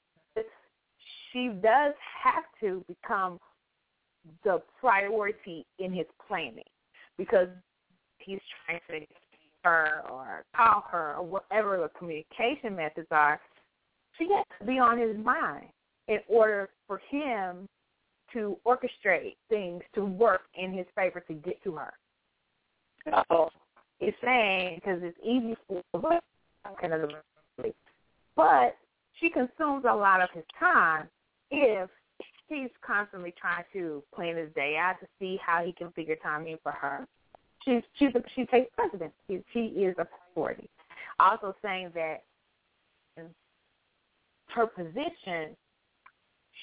she does have to become the priority in his planning because he's trying to her or call her or whatever the communication methods are, she has to be on his mind in order for him to orchestrate things to work in his favor to get to her. So it's saying because it's easy for her, but she consumes a lot of his time if he's constantly trying to plan his day out to see how he can figure time in for her. She's she's a, she takes precedence. She, she is a priority. Also saying that her position,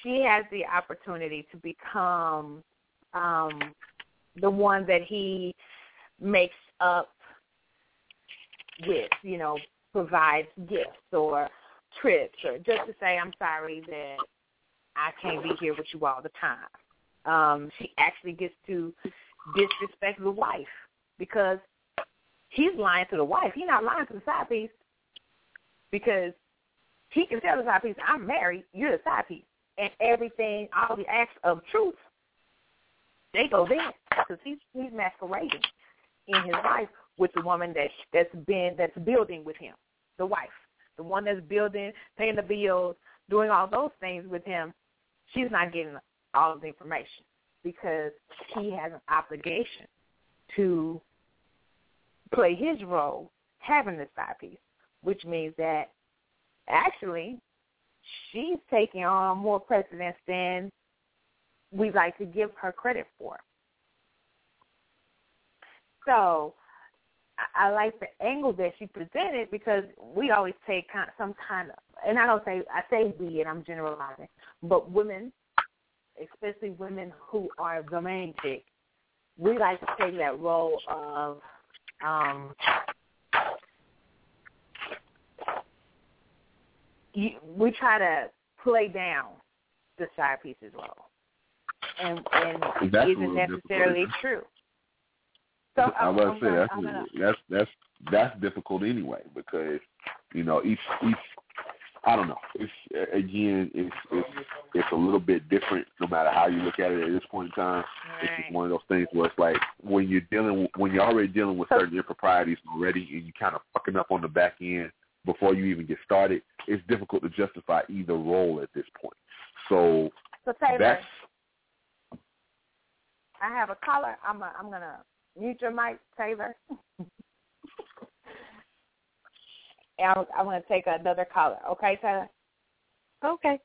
she has the opportunity to become um, the one that he makes up with, you know, provides gifts or trips or just to say I'm sorry that I can't be here with you all the time. Um, she actually gets to disrespect the wife because he's lying to the wife. He's not lying to the side piece because he can tell the side piece, I'm married, you're the side piece. And everything, all the acts of truth, they go there because he's, he's masquerading in his life with the woman that that's been that's building with him, the wife, the one that's building, paying the bills, doing all those things with him. She's not getting all of the information because he has an obligation to play his role having the side piece, which means that actually she's taking on more precedence than we like to give her credit for. So I, I like the angle that she presented because we always take kind of some kind of, and I don't say I say we, and I'm generalizing, but women, especially women who are chick, we like to take that role of um you, we try to play down the side piece's role, and and that's isn't difficult, necessarily true. So I was I'm say gonna, that's gonna, that's that's that's difficult anyway because you know each each I don't know. It's again, it's it's it's a little bit different no matter how you look at it at this point in time. It's just one of those things where it's like when you're dealing when you're already dealing with certain improprieties already and you kind of fucking up on the back end before you even get started. It's difficult to justify either role at this point. So so Taylor, that's I have a caller. I'm a, I'm gonna mute your mic, Taylor. and I'm, I'm gonna take another caller. Okay, Taylor. Okay.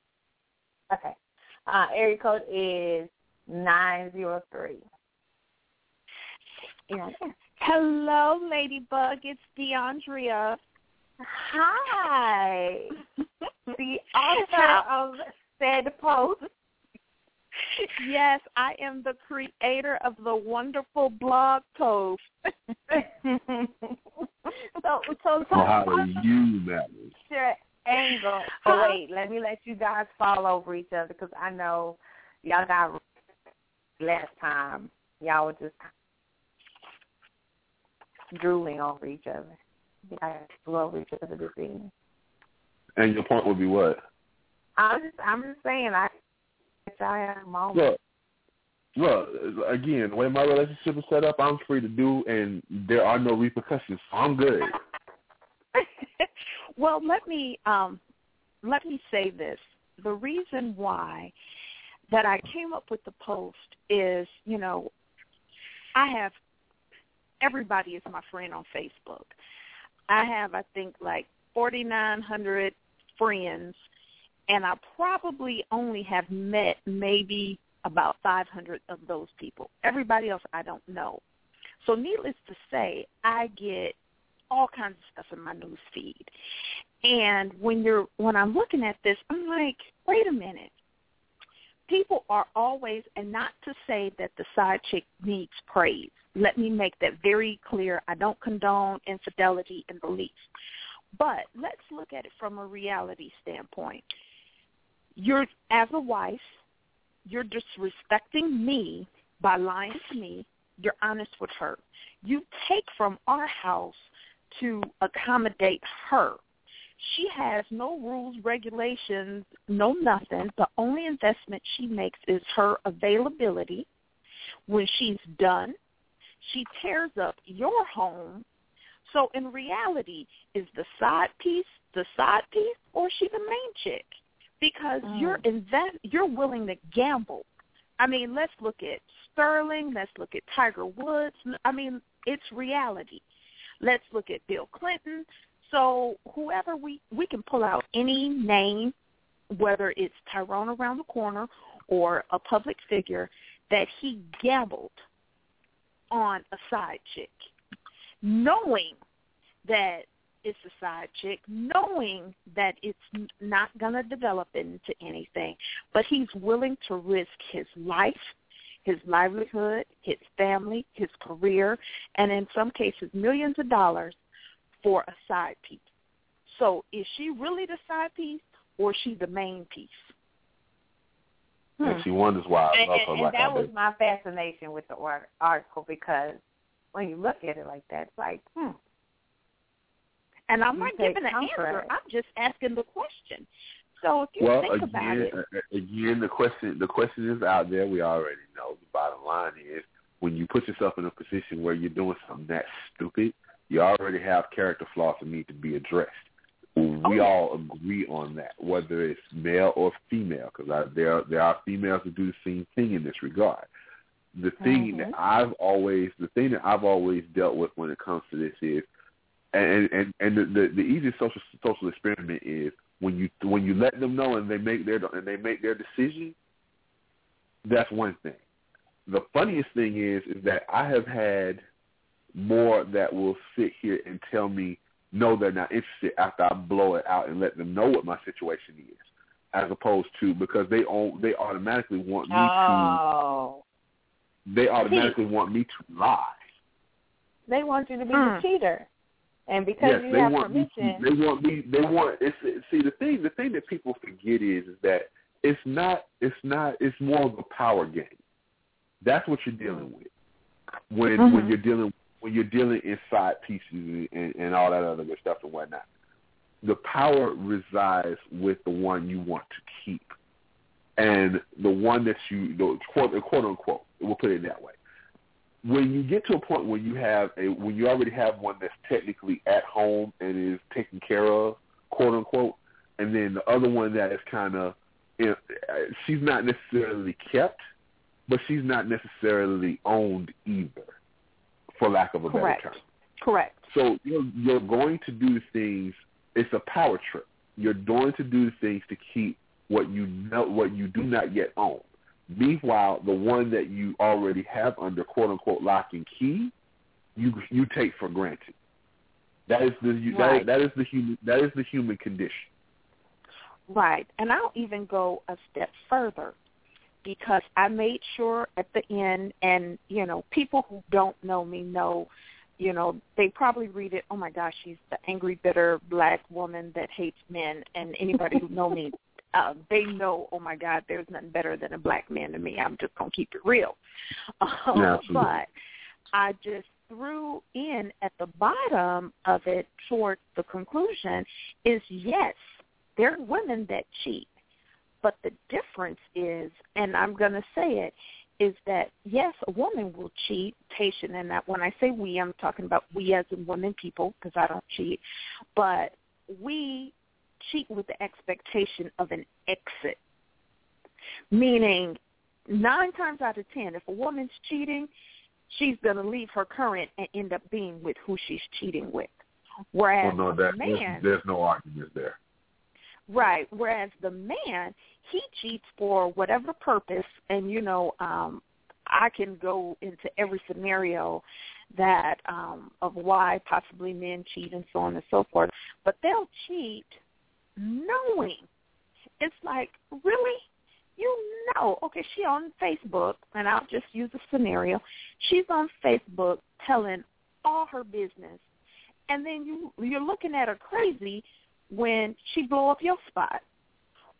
Okay. Uh, area code is nine zero three. Hello, Ladybug. It's DeAndrea. Hi. the author of said post. Yes, I am the creator of the wonderful blog post. so, so, so so how do you manage? your angle. Oh, wait, let me let you guys fall over each other because I know y'all got last time. Y'all were just drooling over each other. Over each other this evening. And your point would be what? I'm just, I'm just saying, I y'all had a moment. Look, look. Again, the way my relationship is set up, I'm free to do, and there are no repercussions. So I'm good. well, let me um, let me say this. The reason why that I came up with the post is, you know, I have everybody is my friend on Facebook. I have, I think, like 4,900 friends, and I probably only have met maybe about 500 of those people. Everybody else I don't know. So needless to say, I get all kinds of stuff in my news feed. And when you're when I'm looking at this, I'm like, wait a minute. People are always and not to say that the side chick needs praise. Let me make that very clear. I don't condone infidelity in the least. But let's look at it from a reality standpoint. You're as a wife, you're disrespecting me by lying to me. You're honest with her. You take from our house to accommodate her. She has no rules, regulations, no nothing. The only investment she makes is her availability. When she's done, she tears up your home. So in reality, is the side piece the side piece or is she the main chick? Because Mm. you're invest you're willing to gamble. I mean, let's look at Sterling, let's look at Tiger Woods. I mean, it's reality. Let's look at Bill Clinton. So whoever we we can pull out any name, whether it's Tyrone around the corner or a public figure, that he gambled on a side chick, knowing that it's a side chick, knowing that it's not going to develop into anything, but he's willing to risk his life, his livelihood, his family, his career, and in some cases millions of dollars for a side piece. So is she really the side piece or is she the main piece? And she wonders why I And, love and, her and like that I was my fascination with the article because when you look at it like that, it's like, hmm. And I'm You not giving an comfort. answer. I'm just asking the question. So if you Well, think about it, again, the question the question is out there. We already know. The bottom line is when you put yourself in a position where you're doing something that stupid, you already have character flaws that need to be addressed. Oh, we yeah. all agree on that, whether it's male or female, because there there are females who do the same thing in this regard. The thing that mm-hmm. I've always the thing that I've always dealt with when it comes to this is, and and and the the, the easiest social social experiment is when you when you let them know and they make their and they make their decision. That's one thing. The funniest thing is is that I have had more that will sit here and tell me no, they're not interested after I blow it out and let them know what my situation is, as opposed to because they own, they automatically want me Oh. to they automatically want me to lie. They want you to be Hmm. the cheater. And because yes, you they have want me. permission, To, they want me. They want. It's see the thing. The thing that people forget is is that it's not. It's not. It's more of a power game. That's what you're dealing with when Mhm. when you're dealing with when you're dealing in side pieces and, and all that other good stuff and whatnot, the power resides with the one you want to keep, and the one that you quote, quote unquote. We'll put it that way. When you get to a point where you have a when you already have one that's technically at home and is taken care of, quote unquote, and then the other one that is kind of you know, she's not necessarily kept, but she's not necessarily owned either, for lack of a Correct. better term. Correct. So you're, you're going to do things. It's a power trip. You're going to do things to keep what you know, what you do not yet own. Meanwhile, the one that you already have under quote unquote lock and key, you you take for granted. That is the you, Right. that, that is the human that is the human condition. Right. And I'll even go a step further because I made sure at the end, and, you know, people who don't know me know, you know, they probably read it, oh my gosh, she's the angry, bitter black woman that hates men. And anybody who know me, uh, they know, oh my God, there's nothing better than a black man to me. I'm just going to keep it real. Um, Yeah, but I just threw in at the bottom of it towards the conclusion is yes, there are women that cheat. But the difference is, and I'm going to say it, is that yes, a woman will cheat, patient, and that when I say we, I'm talking about we as in women people because I don't cheat, but we cheat with the expectation of an exit, meaning nine times out of ten, if a woman's cheating, she's going to leave her current and end up being with who she's cheating with. Whereas Well, no, that, a there's, there's no argument there. Right. Whereas the man, he cheats for whatever purpose, and you know, um, I can go into every scenario that um, of why possibly men cheat and so on and so forth. But they'll cheat knowing. It's like really. You know, okay, she on Facebook, and I'll just use a scenario. She's on Facebook telling all her business, and then you you're looking at her crazy when she blow up your spot.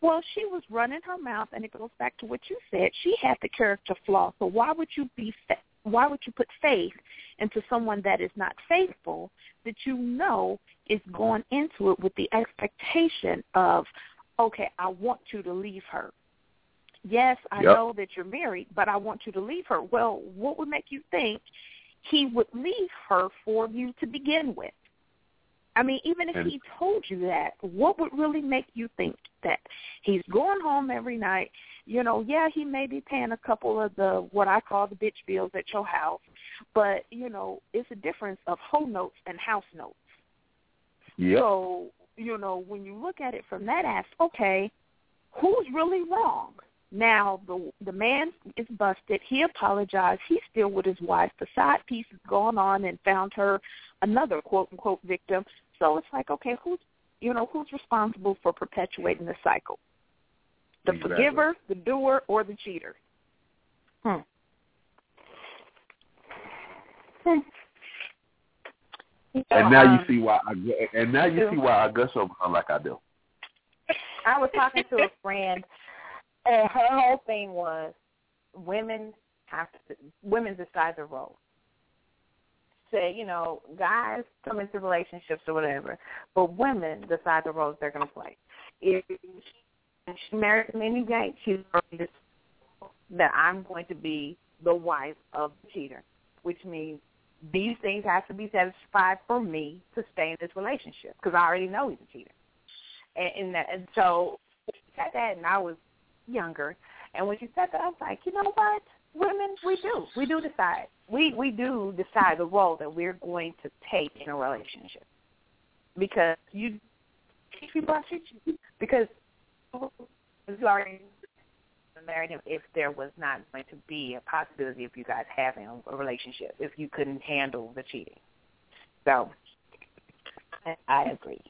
Well, she was running her mouth, and it goes back to what you said. She had the character flaw. So why would you be? Fa- why would you put faith into someone that is not faithful that you know is going into it with the expectation of, okay, I want you to leave her. Yes, I Yep. know that you're married, but I want you to leave her. Well, what would make you think he would leave her for you to begin with? I mean, even if And- he told you that, what would really make you think that he's going home every night? You know, yeah, he may be paying a couple of the what I call the bitch bills at your house, but you know, it's a difference of home notes and house notes. Yep. So, you know, when you look at it from that aspect, okay, who's really wrong? Now the the man is busted. He apologized. He's still with his wife. The side piece has gone on and found her another quote unquote victim. So it's like, okay, who's you know who's responsible for perpetuating the cycle? The Exactly. forgiver, the doer, or the cheater? Hmm. Hmm. And now you Um, see why I and now you see why I gush over her like I do. I was talking to a friend, and her whole thing was women have to women decide the role. Say, you know, guys come into relationships or whatever, but women decide the roles they're going to play. If she marries a Minnie Gates, she's already that I'm going to be the wife of the cheater, which means these things have to be satisfied for me to stay in this relationship because I already know he's a cheater and, and, that, and so she said that, and I was younger. And when she said that, I was like, you know what? Women, we do, we do decide. We we do decide the role that we're going to take in a relationship because you treat people how treat you because you already married him if there was not going to be a possibility of you guys having a relationship if you couldn't handle the cheating. So I, I agree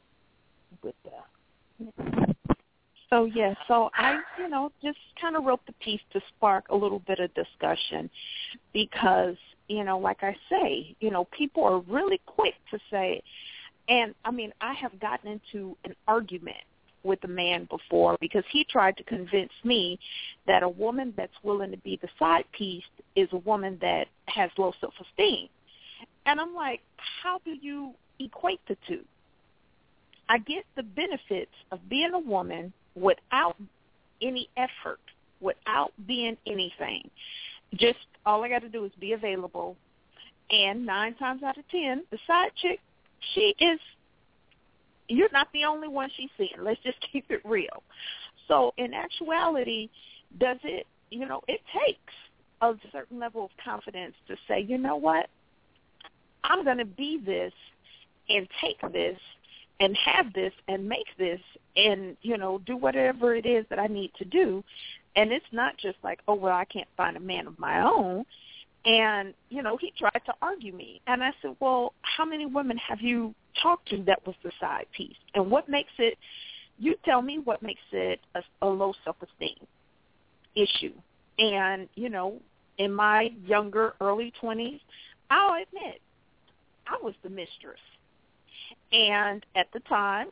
with the So yeah, so I, you know, just kind of wrote the piece to spark a little bit of discussion because, you know, like I say, you know, people are really quick to say and I mean, I have gotten into an argument with a man before because he tried to convince me that a woman that's willing to be the side piece is a woman that has low self-esteem. And I'm like, how do you equate the two? I get the benefits of being a woman without any effort, without being anything. Just all I got to do is be available. And nine times out of ten, the side chick, she is. You're not the only one she's seeing. Let's just keep it real. So in actuality, does it? You know, it takes a certain level of confidence to say, you know what, I'm going to be this and take this and have this and make this and you know do whatever it is that I need to do and it's not just like oh well I can't find a man of my own. And you know he tried to argue me. And I said well how many women have you talked to that was the side piece? And what makes it you tell me what makes it a, a low self-esteem issue. And you know in my younger early 20s I'll admit I was the mistress. And at the time,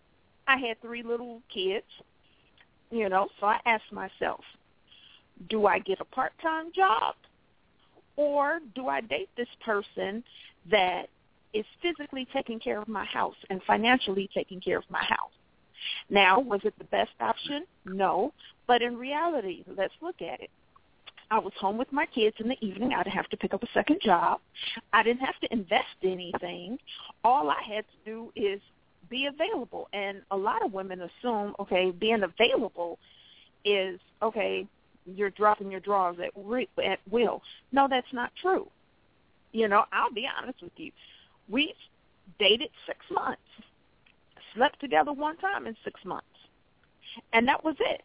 I had three little kids, you know, so I asked myself, do I get a part-time job or do I date this person that is physically taking care of my house and financially taking care of my house? Now, was it the best option? No. But in reality, let's look at it. I was home with my kids in the evening. I didn't have to pick up a second job. I didn't have to invest anything. All I had to do is be available. And a lot of women assume, okay, being available is, okay, you're dropping your drawers at, re- at will. No, that's not true. You know, I'll be honest with you. We dated six months, slept together one time in six months, and that was it.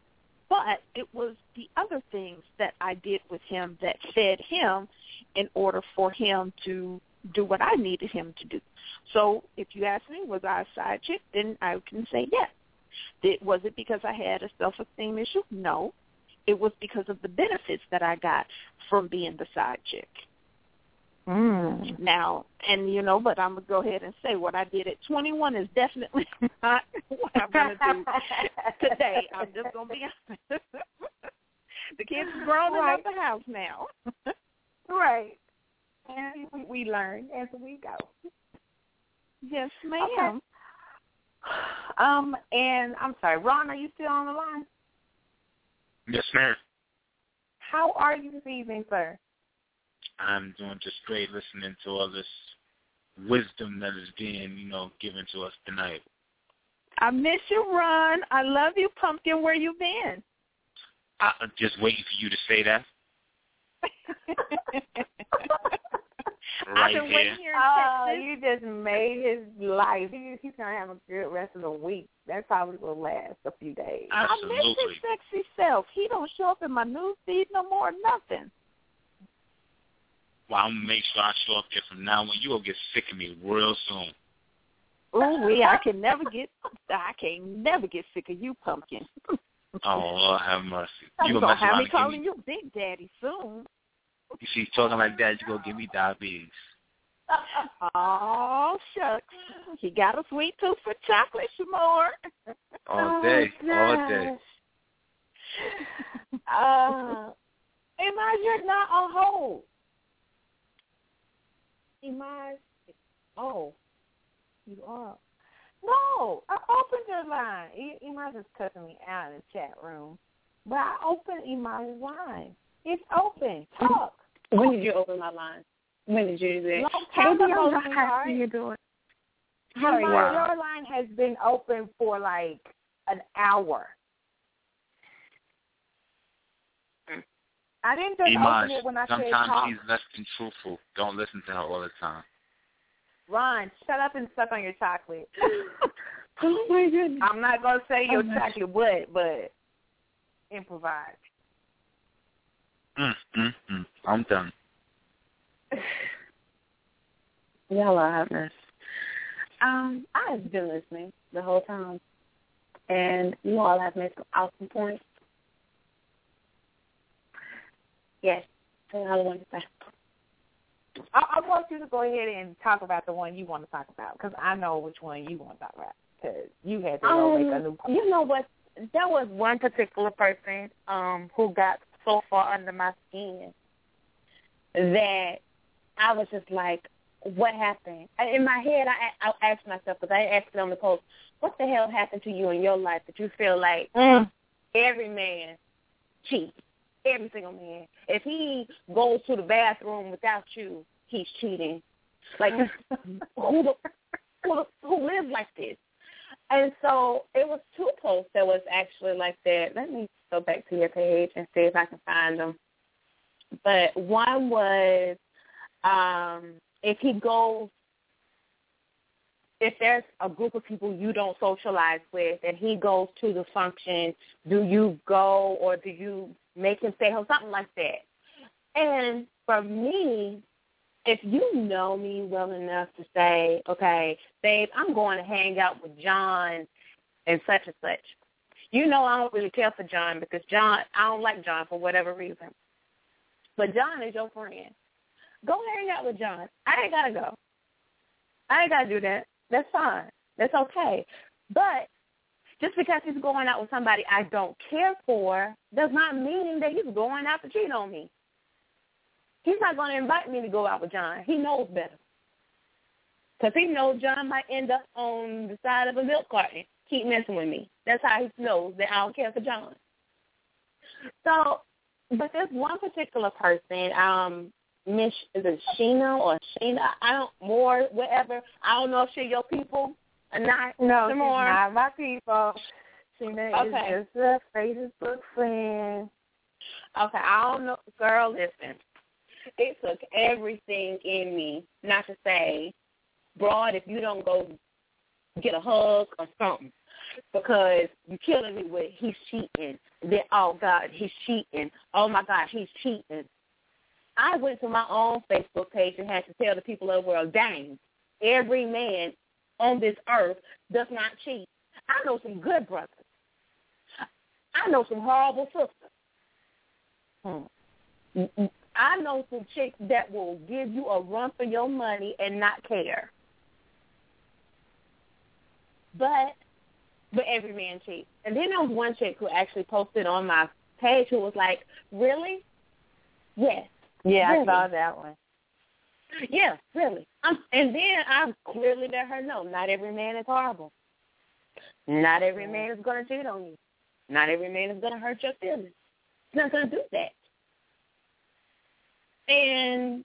But it was the other things that I did with him that fed him in order for him to do what I needed him to do. So if you ask me, was I a side chick, then I can say yes. Did, was it because I had a self-esteem issue? No. It was because of the benefits that I got from being the side chick. Mm. Now, and you know, but I'm gonna go ahead and say what I did at 21 is definitely not what I'm gonna do today. I'm just gonna be honest. the kids are grown right. enough the house now. right. And we, we learn as we go. Yes, ma'am. Okay. Um, and I'm sorry, Ron, are you still on the line? Yes, ma'am. How are you this evening, sir? I'm doing just great listening to all this wisdom that is being, you know, given to us tonight. I miss you, Ron. I love you, Pumpkin. Where you been? I, I'm just waiting for you to say that. I've been here. waiting here in Oh, Texas. you just made his life. He, he's gonna have a good rest of the week. That probably will last a few days. I miss Absolutely. his sexy self. He don't show up in my news feed no more. Nothing. Well, I'm gonna make sure I show up there from now on. You will get sick of me real soon. Ooh, wee, I can never get. I can never get sick of you, Pumpkin. Oh, Lord have mercy. I'm You gonna gonna have around me calling me, you Big Daddy soon. You see, talking like that, you gonna give me diabetes. Oh shucks, he got a sweet tooth for chocolate, Sh' Moore. All day, all day. Uh, Imaj, you're not on hold. Imaj, oh, you are. No, I opened your line. Imaj is cussing me out in the chat room, but I opened Imaj's line. It's open. Talk. When did you open my line? When did you do that? Long time Baby, ago, I'm not sweetheart. how you doing? Imaj, Wow. your line has been open for like an hour. I didn't just Imaj, open it when I said sometimes talk. she's less than truthful. Don't listen to her all the time. Ron, shut up and suck on your chocolate. Oh my goodness. I'm not gonna say your Oh, my- chocolate what, but improvise. Mm, mm, mm. I'm done. Y'all are hot mess. Um, I've been listening the whole time, and you all have made some awesome points. Yes, that's all I want to say. I, I want you to go ahead and talk about the one you want to talk about because I know which one you want to talk about because you had to go make a new. Um, you know what? There was one particular person um who got so far under my skin that I was just like, what happened. In my head, I, I asked myself because I asked it on the post, what the hell happened to you in your life that you feel like Mm. every man cheats? Every single man. If he goes to the bathroom without you, he's cheating. Like who the, who the, who lives like this? And so it was two posts that was actually like that. Let me go back to your page and see if I can find them. But one was um, if he goes, if there's a group of people you don't socialize with and he goes to the function, do you go or do you make him stay home? Something like that. And for me, if you know me well enough to say, okay, babe, I'm going to hang out with John and such and such. You know I don't really care for John because John, I don't like John for whatever reason. But John is your friend. Go hang out with John. I ain't gotta go. I ain't gotta do that. That's fine. That's okay. But just because he's going out with somebody I don't care for does not mean that he's going out to cheat on me. He's not going to invite me to go out with John. He knows better. Because he knows John might end up on the side of a milk carton, keep messing with me. That's how he knows that I don't care for John. So, but there's one particular person, um, Miss is it Sheena or Sheena? I don't more whatever. I don't know if she's your people or not. No, she's more. not my people. Sheena Okay. is just a Facebook friend. Okay, I don't know, girl. Listen, it took everything in me not to say, broad, if you don't go get a hug or something, because you're killing me with he's cheating. Then oh God, he's cheating. Oh my God, he's cheating. I went to my own Facebook page and had to tell the people of the world, dang, every man on this earth does not cheat. I know some good brothers. I know some horrible sisters. Hmm. I know some chicks that will give you a run for your money and not care. But but every man cheats. And then there was one chick who actually posted on my page who was like, Really? Yes. Yeah, Really? I saw that one. Yeah, really. Um, and then I clearly let her know not every man is horrible. Not every man is going to cheat on you. Not every man is going to hurt your feelings. It's not going to do that. And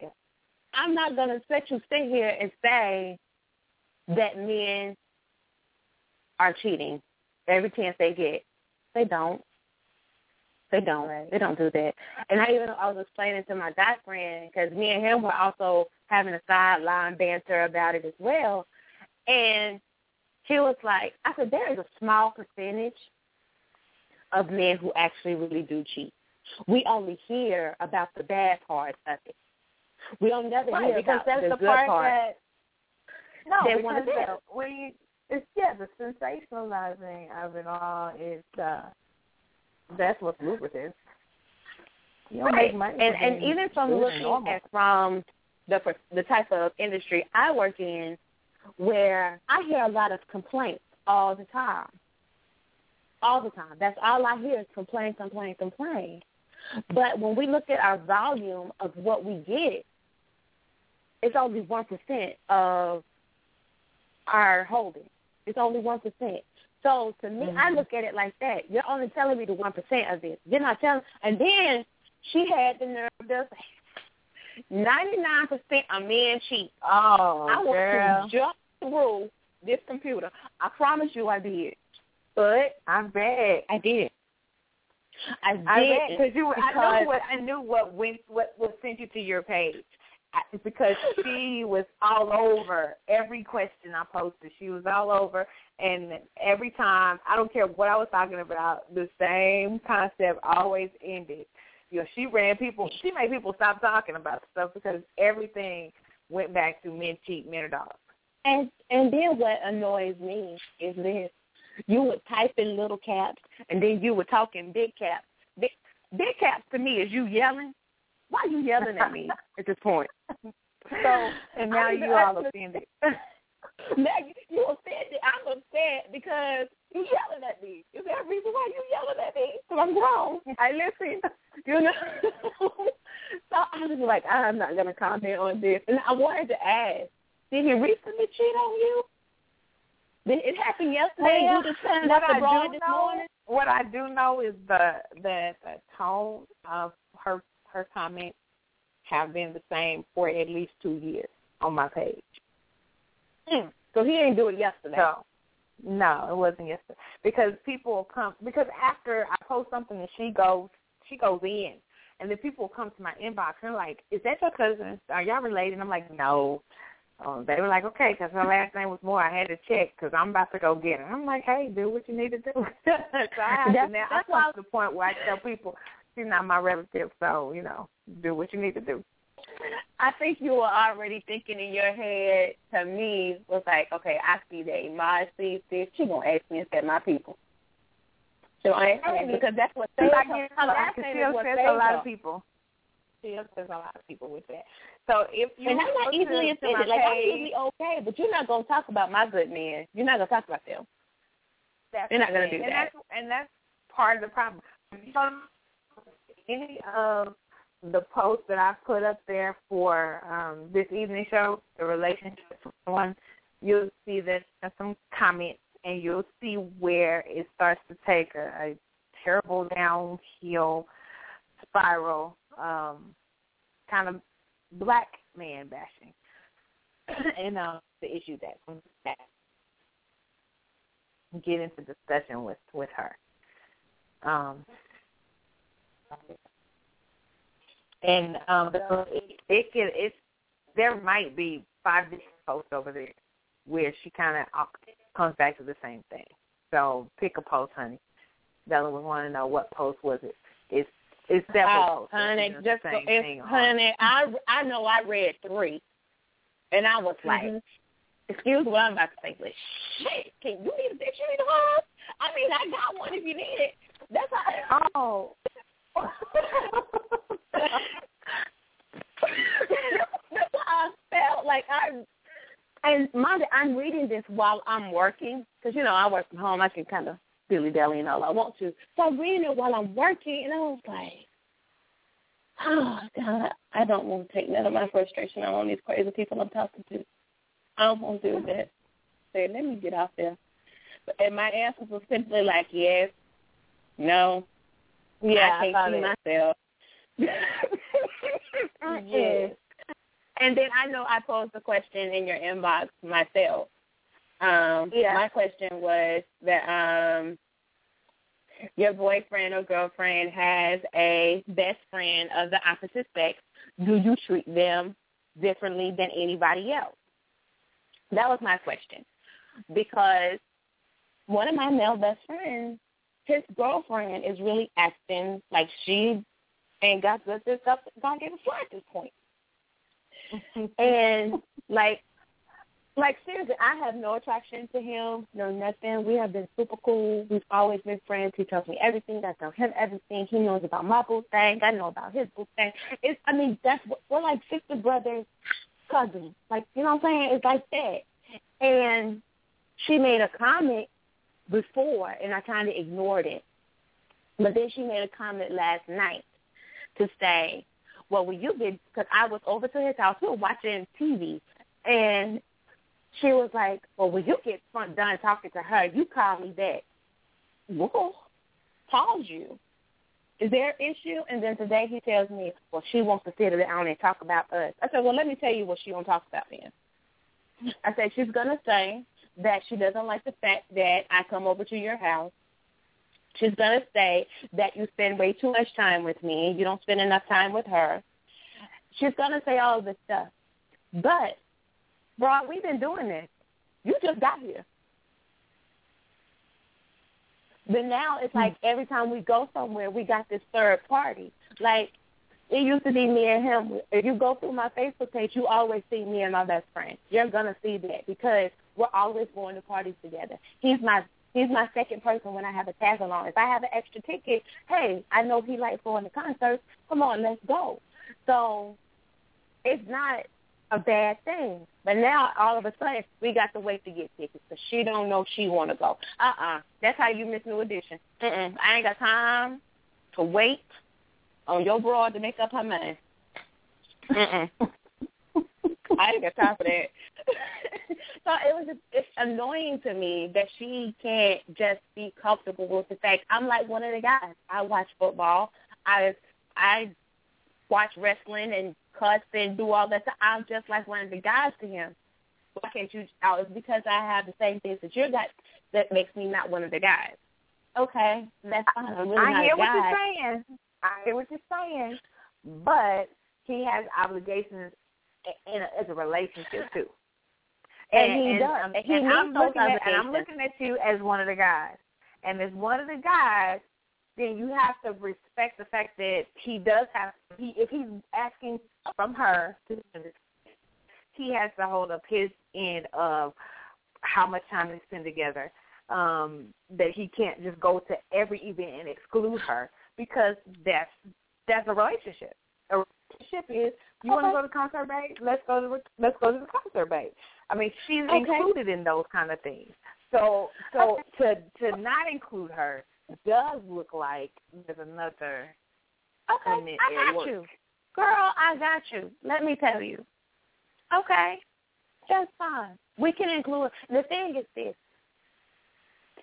I'm not going to let you sit here and say that men are cheating every chance they get. They don't. They don't. They don't do that. And I even I was explaining to my guy friend because me and him were also having a sideline banter about it as well. And he was like, I said, there is a small percentage of men who actually really do cheat. We only hear about the bad parts of it. We don't never Right, hear because about that's the, the good part part. that no, They the- tell. we it's yeah, the sensationalizing of it all is uh that's what's lucrative. You don't Right. make money and and even from looking normal. at from the the type of industry I work in, where I hear a lot of complaints all the time, all the time. That's all I hear is complain, complain, complain. But when we look at our volume of what we get, it's only one percent of our holding. It's only one percent. So to me, I mm-hmm. look at it like that. You're only telling me the one percent of it. You're not telling. And then she had the nerve to say, ninety-nine percent of men cheat. Oh, I want girl. to jump through this computer. I promise you, I did. But I bet. I did. I did I bet because you. I because- know what I knew what went what what sent you to your page. Because she was all over every question I posted. She was all over, and every time I don't care what I was talking about, the same concept always ended. You know, she ran people. She made people stop talking about stuff because everything went back to men cheat, men are dogs. And and then what annoys me is this: you would type in little caps, and then you would talk in big caps. Big, big caps to me is you yelling. Why are you yelling at me at this point? So And now I'm you the- all offended. now you, you offended. I'm upset because you yelling at me. Is there a reason why you yelling at me? Because I'm grown. I listen. You know. so know, I was like, I'm not gonna comment on this, and I wanted to ask, did he recently cheat on you? Did it happen yesterday? Well, you just sent what I do know, morning. what I do know is the that the tone of her her comments have been the same for at least two years on my page. Mm. So he didn't do it yesterday. So no, it wasn't yesterday because people come because after I post something and she goes she goes in and then people come to my inbox and they're like, "Is that your cousin? Are y'all related?" And I'm like, "No." Um, they were like, "Okay," because her last name was Moore. I had to check because I'm about to go get her. I'm like, "Hey, do what you need to do." so I have That's- now. that's I come to the point where I tell people she's not my relative, so you know, do what you need to do. I think you were already thinking in your head. To me, was like, okay, I see that Imaj sees this. She gonna ask me instead of my people. So I ask me because that's what I saved can, her. Her I last can still what sense a lot of people. Still sense a lot of people with that. So if you And I'm not easily offended. Like I'm page, usually okay, but you're not gonna talk about my good men. You're not gonna talk about them. That's You're not gonna do and that. That's, and that's part of the problem. Any of the posts that I've put up there for um, this evening show, the relationship one, you'll see that some comments, and you'll see where it starts to take a, a terrible downhill spiral, um, kind of black man bashing, and uh, the issue that get into discussion with with her. Um, and um, so it, it can it's there might be five different posts over there where she kind of comes back to the same thing. So pick a post, honey. Bella would want to know what post was it. It's it's several Oh, posts. honey, just same if, thing on. honey, I I know I read three, and I was like, Mhm. excuse what I'm about to say, but shit, can you need a dictionary to hold? I mean, I got one if you need it. That's how. Oh. I felt like I. And mind I'm reading this while I'm working because you know I work from home. I can kind of dilly dally and all I want to. So I'm reading it while I'm working, and I was like, oh God, I don't want to take none of my frustration out on these crazy people I'm talking to. I don't want to do that. Say, let me get out there. And my answers were simply like, yes, no, yeah, I can't see myself. Yes. And then I know I posed the question in your inbox myself. Um, Yeah. My question was that um, your boyfriend or girlfriend has a best friend of the opposite sex. Do you treat them differently than anybody else? That was my question. Because one of my male best friends, his girlfriend is really acting like she ain't got good this up God gave a fly at this point. And like like seriously, I have no attraction to him, no nothing. We have been super cool. We've always been friends. He tells me everything. I tell him everything. He knows about my boo thing. I know about his boo thing. It's I mean, that's what we're like sister brothers, cousins. Like you know what I'm saying? It's like that. And she made a comment before and I kinda ignored it. But then she made a comment last night to say, well, when you get, because I was over to his house, we were watching TV, and she was like, well, when you get done talking to her, you call me back. Well, called you. Is there an issue? And then today he tells me, well, she wants to sit down and talk about us. I said, well, let me tell you what she gonna talk about then. I said she's gonna say that she doesn't like the fact that I come over to your house She's going to say that you spend way too much time with me. You don't spend enough time with her. She's going to say all this stuff. But, bro, we've been doing this. You just got here. But now it's like hmm. every time we go somewhere, we got this third party. Like, it used to be me and him. If you go through my Facebook page, you always see me and my best friend. You're going to see that because we're always going to parties together. He's my He's my second person when I have a tag along. If I have an extra ticket, hey, I know he likes going to concerts. Come on, let's go. So it's not a bad thing. But now all of a sudden we got to wait to get tickets because she don't know she want to go. Uh-uh. That's how you miss New Edition. Uh uh. I ain't got time to wait on your broad to make up her mind. Uh uh. I ain't got time for that. So it was just, it's annoying to me that she can't just be comfortable with the fact I'm like one of the guys. I watch football. I I watch wrestling and cuss and do all that stuff. I'm just like one of the guys to him. Why can't you? Oh, it's because I have the same things that you got that makes me not one of the guys. Okay, that's fine. I'm really I not hear what you're saying. I hear what you're saying, but he has obligations in, in a, as a relationship too. And he and, does. um, And he and I'm looking at, and I'm looking at you as one of the guys. And as one of the guys, then you have to respect the fact that he does have. He if he's asking from her, he has to hold up his end of how much time they spend together. Um, that he can't just go to every event and exclude her because that's that's a relationship. A relationship is you want to go to the concert, babe? Let's go to the, let's go to the concert, babe. I mean, she's Okay. included in those kind of things. So so to to not include her does look like there's another Okay, I got you. Girl, I got you. Let me tell you. Okay, that's fine. We can include. The thing is this.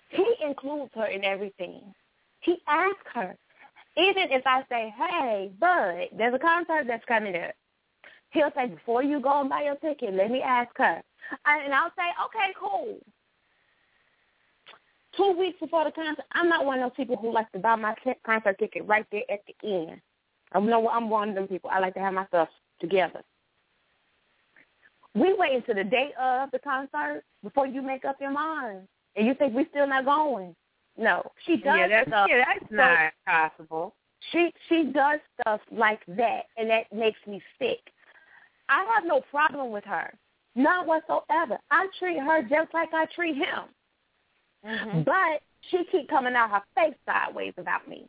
He includes her in everything. He asks her. Even if I say, hey, bud, there's a concert that's coming up. He'll say, before you go and buy your ticket, let me ask her. And I'll say, okay, cool. Two weeks before the concert, I'm not one of those people who likes to buy my concert ticket right there at the end. I'm no, I'm one of them people. I like to have my stuff together. We wait until the day of the concert before you make up your mind, and you think we're still not going. No, she does Yeah, that's stuff. yeah, that's not possible. She she does stuff like that, and that makes me sick. I have no problem with her, not whatsoever. I treat her just like I treat him, Mm-hmm. but she keep coming out her face sideways about me.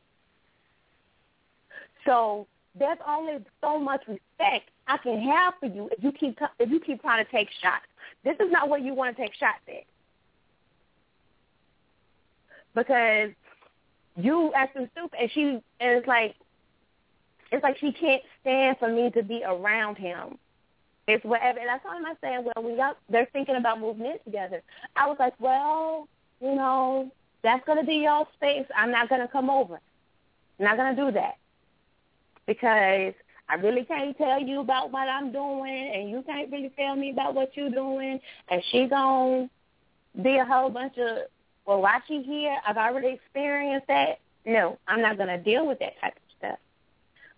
So there's only so much respect I can have for you if you keep if you keep trying to take shots. This is not where you want to take shots at, because you acting stupid, and she and it's like it's like she can't stand for me to be around him. It's whatever. And I told him, I said, well, we got they're thinking about moving in together. I was like, well, you know, that's gonna be your space. I'm not gonna come over. I'm not gonna do that because I really can't tell you about what I'm doing, and you can't really tell me about what you're doing. And she gonna be a whole bunch of well, why she here? I've already experienced that. No, I'm not gonna deal with that type of.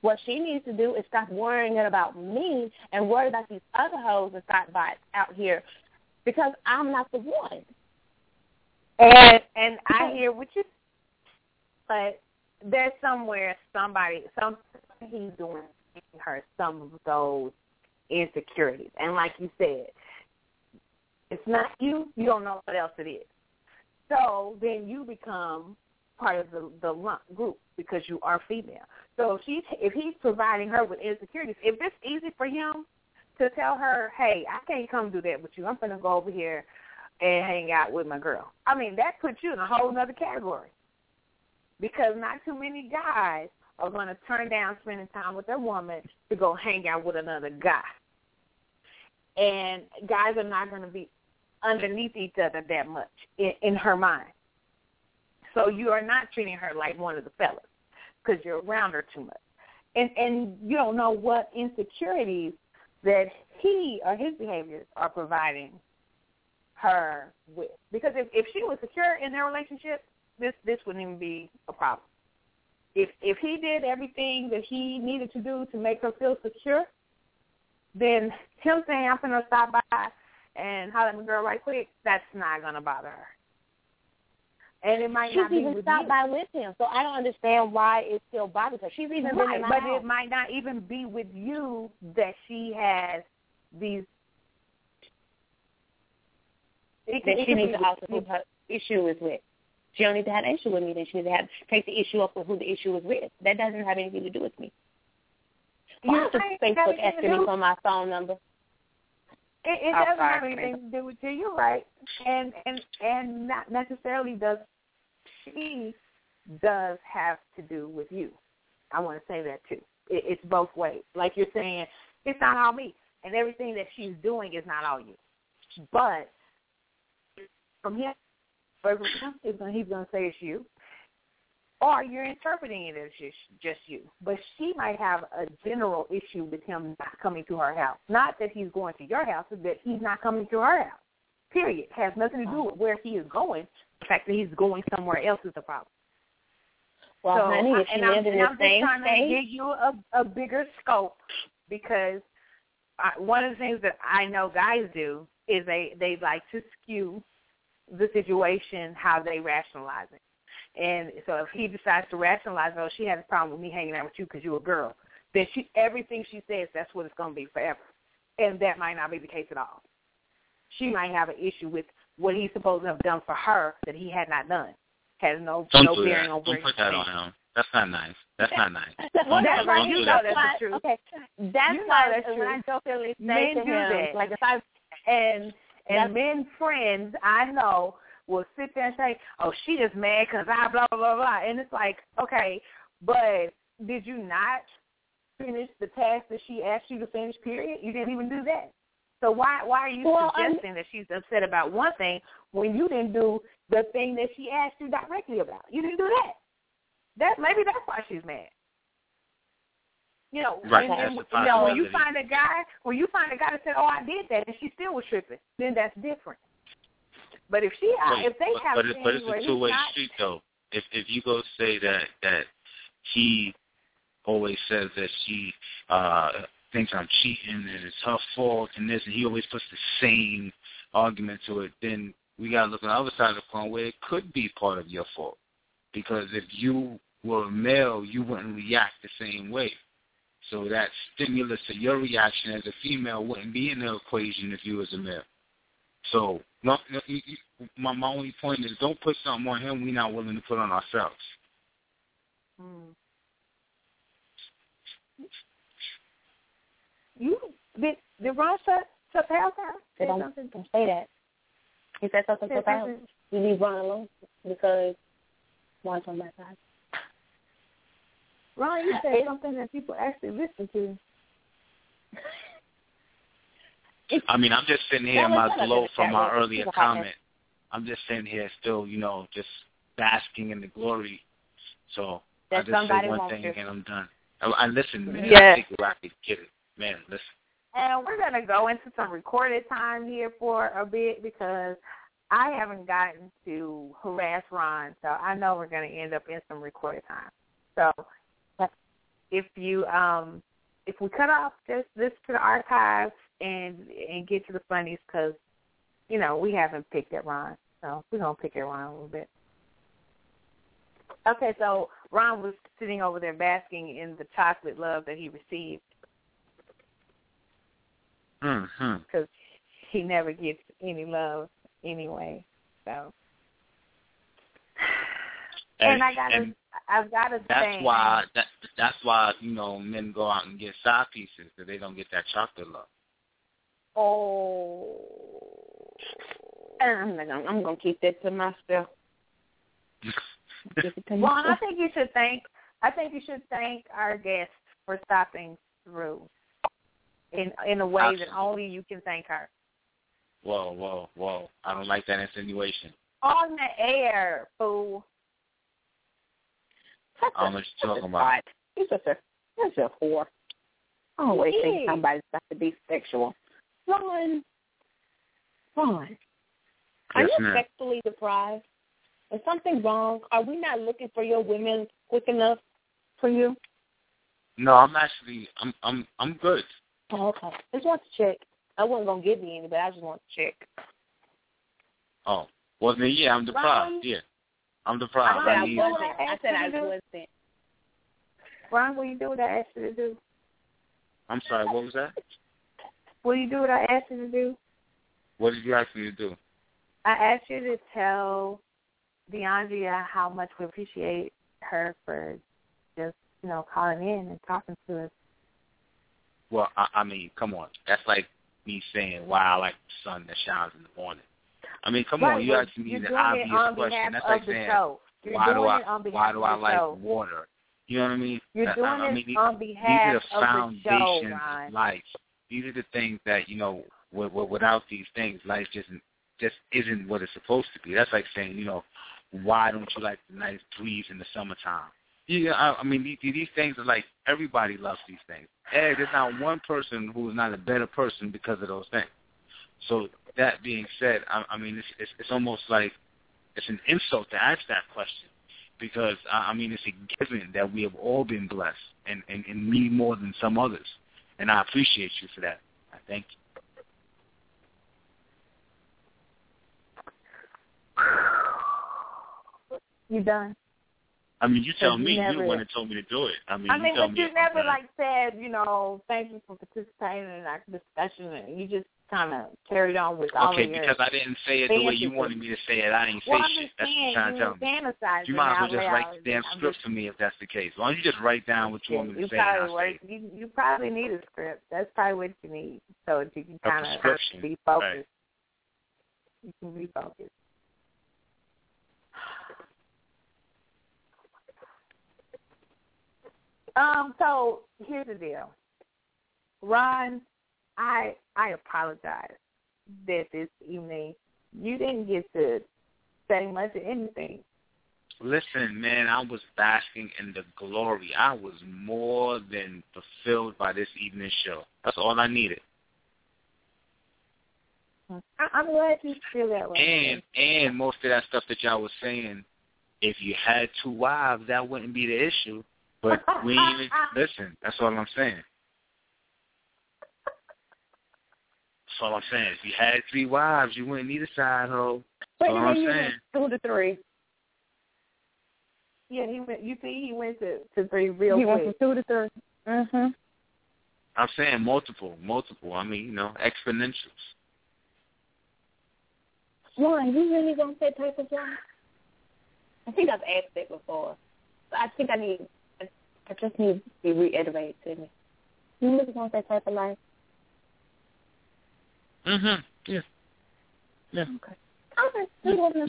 What she needs to do is stop worrying about me and worry about these other hoes and start by out here because I'm not the one. And and I hear what you, but there's somewhere somebody some he's doing her some of those insecurities, and like you said, it's not you. You don't know what else it is. So then you become part of the the lump group because you are female. So if she's if he's providing her with insecurities, if it's easy for him to tell her, hey, I can't come do that with you. I'm gonna go over here and hang out with my girl. I mean, that puts you in a whole other category. Because not too many guys are to turn down spending time with their woman to go hang out with another guy. And guys are not to be underneath each other that much in, in her mind. So you are not treating her like one of the fellas because you're around her too much. And and you don't know what insecurities that he or his behaviors are providing her with. Because if if she was secure in their relationship, this this wouldn't even be a problem. If if he did everything that he needed to do to make her feel secure, then him saying I'm gonna stop by and holler at my girl right quick, that's not gonna bother her. And it might She's not be even stopped you. by with him, so I don't understand why it still bothers her. She's even been right, but house. it might not even be with you that she has these. It, that it she needs to with also who her issue is with. She don't need to have an issue with me. Then she needs to have take the issue up with who the issue is with. That doesn't have anything to do with me. Why You is this Facebook asking me for my phone number? It, it doesn't have anything to do with you. You're right, and and and not necessarily does she does have to do with you. I want to say that too. It, it's both ways. Like you're saying, It's not all me. And everything that she's doing is not all you. But from him, from him he's going he's going to say it's you. Or you're interpreting it as just, just you. But she might have a general issue with him not coming to her house. Not that he's going to your house, but that he's not coming to her house. Period. Has nothing to do with where he is going. The fact that he's going somewhere else is the problem. Well, so, honey, if and you I'm, live in the I'm just trying to give you a, a bigger scope because I, one of the things that I know guys do is they they like to skew the situation how they rationalize it. And so if he decides to rationalize, oh, she had a problem with me hanging out with you because you're a girl, then she everything she says that's what it's going to be forever, and that might not be the case at all. She might have an issue with what he's supposed to have done for her that he had not done. Has no Don't no do bearing that. on where Don't put that on him. That's not nice. That's not nice. Well, that's don't, why you do know that. that's why, the truth. Okay, that's You know why that's when I true. jokingly say Men to do him, that. like if I and and men friends I know will sit there and say, "Oh, she just mad because I blah blah blah blah," and it's like, okay, but did you not finish the task that she asked you to finish? Period. You didn't even do that. So why why are you Well, I'm- suggesting that she's upset about one thing when you didn't do the thing that she asked you directly about? You didn't do that. That maybe that's why she's mad. You know, Right, and, and, you know, when you find a guy, when you find a guy that said, "Oh, I did that," and she still was tripping, then that's different. But if she, Wait, if they but, have but, it, but it's a two way not, street though. If if you go say that that he always says that she uh thinks I'm cheating and it's her fault and this and he always puts the same argument to it, then we gotta look on the other side of the coin where it could be part of your fault. Because if you were a male you wouldn't react the same way. So that stimulus to your reaction as a female wouldn't be in the equation if you was a male. So no, no, you, you, my my only point is don't put something on him we're not willing to put on ourselves. Hmm. you did did Ron shut shut the house down? Say Say don't, something? don't say that. He said something Say to about something. you leave Ron alone because Ron's on my side. Ron, you said something that people actually listen to. I mean, I'm just sitting here in my glow from my earlier keep it hot. comment. I'm just sitting here still, you know, just basking in the glory. So I just say one thing you. and I'm done. I, I listen, man. Yeah. I think where I could get it, man. Listen. And we're going to go into some recorded time here for a bit because I haven't gotten to harass Ron, so I know we're going to end up in some recorded time. So if you um if we cut off, just this to the archives and and get to the funnies because you know we haven't picked at Ron, so we're gonna pick at Ron a little bit. Okay, so Ron was sitting over there basking in the chocolate love that he received. Mm-hmm. because he never gets any love anyway. So, and, I gotta, and I've got to that's say, why that that's why you know men go out and get side pieces because they don't get that chocolate love. Oh, I'm gonna, I'm gonna keep that to myself. Keep it to well, I think you should thank, I think you should thank our guest for stopping through in in a way that only you can thank her. Whoa, whoa, whoa! I don't like that insinuation. On the air, fool. I don't know what you're talking about. He's just a, he's a whore. I always think somebody's got to be sexual. Ron, Ron, are Yes, you ma'am. sexually deprived? Is something wrong? Are we not looking for your women quick enough for you? No, I'm actually I'm I'm I'm good. Oh, okay. Just want to check. I wasn't gonna give you any, but I just want to check. Oh, well then yeah, I'm deprived. Ron? Yeah, I'm I deprived. said I I need. Ron, wasn't. I said I wasn't. Ron, will you do what I asked you to do? I'm sorry. What was that? Will you do what I asked you to do? What did you ask me to do? I asked you to tell DeAndrea how much we appreciate her for just, you know, calling in and talking to us. Well, I, I mean, come on. That's like me saying why I like the sun that shines in the morning. I mean, come on. You asking me the obvious it question. That's like the saying why do I it on why do I like show. water? You know what I mean? You're doing I, I mean, on these behalf are the of the show, foundations of life. These are the things that you know. W- w- without these things, life just just isn't what it's supposed to be. That's like saying, you know, why don't you like the nice breeze in the summertime? Yeah, I, I mean, these, these things are like everybody loves these things. And there's not one person who is not a better person because of those things. So that being said, I, I mean, it's, it's it's almost like it's an insult to ask that question because I I mean, it's a given that we have all been blessed, and and, and me more than some others, and I appreciate you for that. I thank you. You done? I mean, you tell you me. never- You're the one that told me to do it. I mean, I you mean, tell but you never like said, you know, thank you for participating in our discussion. And you just kind of carried on with all Okay, of your. because I didn't say it the way you wanted me to say it. I didn't say well, shit. That's what you're trying to tell me. You might as well just write the damn I'm script just- for me if that's the case. Why don't you just write down what you want me to say probably work, you you probably need a script. That's probably what you need, so that you can kind of be focused. right. You can be focused. Um. So here's the deal, Ron. I I apologize that this evening you didn't get to say much of anything. Listen, man, I was basking in the glory. I was more than fulfilled by this evening show. That's all I needed. I'm glad you feel that way. And and most of that stuff that y'all was saying, if you had two wives, that wouldn't be the issue. But we even listen. That's all I'm saying. That's all I'm saying. If you had three wives, you wouldn't need a side hoe. That's all I'm saying. two to three. Yeah, he went. You see, he went to to three real he went quick. from two to three. Mhm. I'm saying multiple, multiple. I mean, you know, exponentials. One, you really want that type of job? I think I've asked it before. I think I need. I I just need to be reiterated to me. You really want that type of life? Mhm. Yeah. Yeah. Okay. Okay. You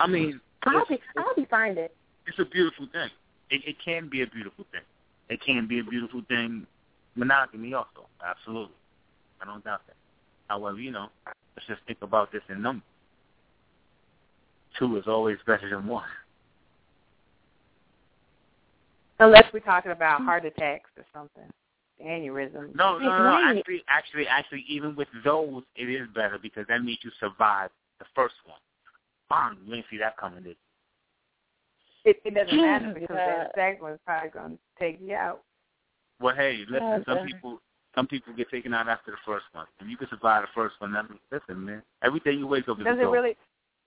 I mean, I'll be. I'll be fine. It. it's a beautiful thing. It, it can be a beautiful thing. It can be a beautiful thing. Monogamy also, absolutely. I don't doubt that. However, you know, let's just think about this in numbers. Two is always better than one. Unless we're talking about heart attacks or something, aneurysm. No, no, no, no. Actually, actually, actually, even with those, it is better because that means you survive the first one. Bang, you didn't see that coming, did? It, it doesn't matter because Yeah. that second one's probably going to take you out. Well, hey, listen. Some people, some people get taken out after the first one. If you can survive the first one, that means listen, man. Every day you wake up is a Does it really?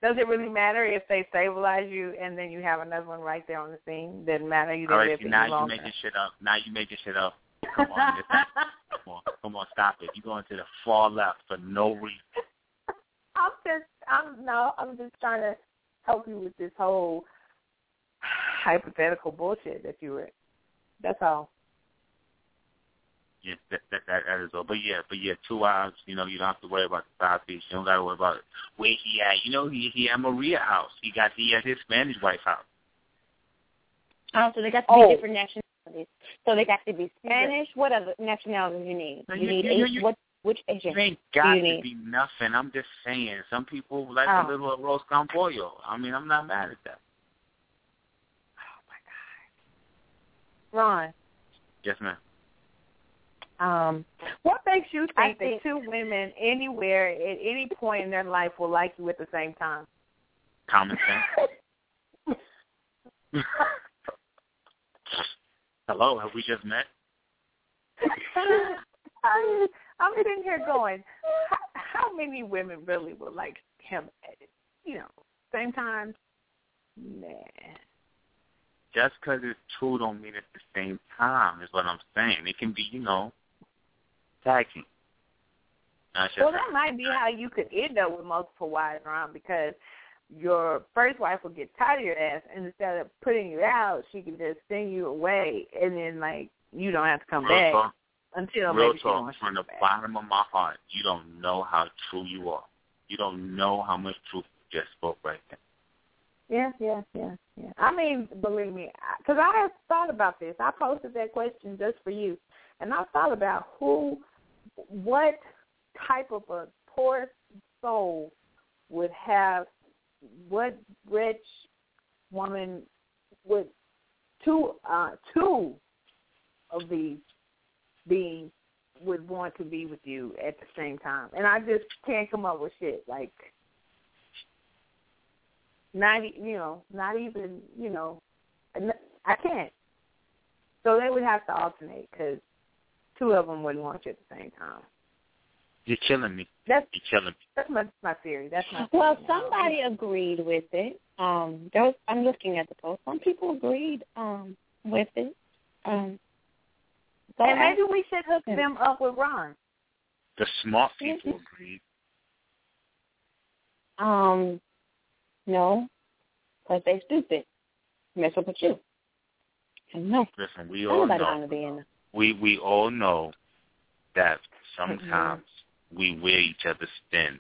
Does it really matter if they stabilize you and then you have another one right there on the scene? Doesn't matter. You All didn't right, live see, any now you longer. making shit up. Now you making shit up. Come on, it's come on, come on, stop it. You're going to the far left for no reason. I'm just, I'm no, I'm just trying to help you with this whole hypothetical bullshit that you were. That's all. Yes, that, that that that is all. But yeah, but yeah, two wives. You know, you don't have to worry about the side piece. You don't got to worry about where he at. You know, he he at Maria house. He got he at his Spanish wife house. Oh, so they got to Oh. different nationalities. So they got to be Spanish. What other nationalities you need? No, You you- need you- Asian. you- what? Which Asian? You ain't got You to need- be nothing. I'm just saying. Some people like Oh. a little arroz con pollo. I mean, I'm not mad at that. Oh my God, Ron, Yes, ma'am. um, what makes you think, think- that two women anywhere at any point in their life will like you at the same time? Common sense. Hello, have we just met? I'm, I'm sitting here going, how, how many women really would like him at, you know, same time? Man. Just because it's two don't mean it's the same time. Is what I'm saying. It can be, you know, tag team. That's just Well, that might be how you could end up with multiple wives around because your first wife will get tired of your ass, and instead of putting you out, she can just send you away, and then like you don't have to come real back talk. until Real maybe talk. From the back. bottom of my heart, you don't know how true you are. You don't know how much truth you just spoke right there. Yeah, yeah, yeah, yeah. I mean, believe me, because I have thought about this. I posted that question just for you, and I thought about who, what type of a poor soul would have, what rich woman would two uh two of these beings would want to be with you at the same time, and I just can't come up with shit like not you know not even you know I can't. So they would have to alternate because two of them wouldn't want you at the same time. You're killing me. That's You're killing me. that's my my theory. That's my Well, theory. somebody agreed with it. Um, there was, I'm looking at the post. Some people agreed um, with it. Um, so and maybe we should hook Yeah. them up with Ron. The smart people agreed. um, no, because they stupid. Mess up with you. And no, Listen, we all know. be in. We we all know that sometimes Mm-hmm. We wear each other's thin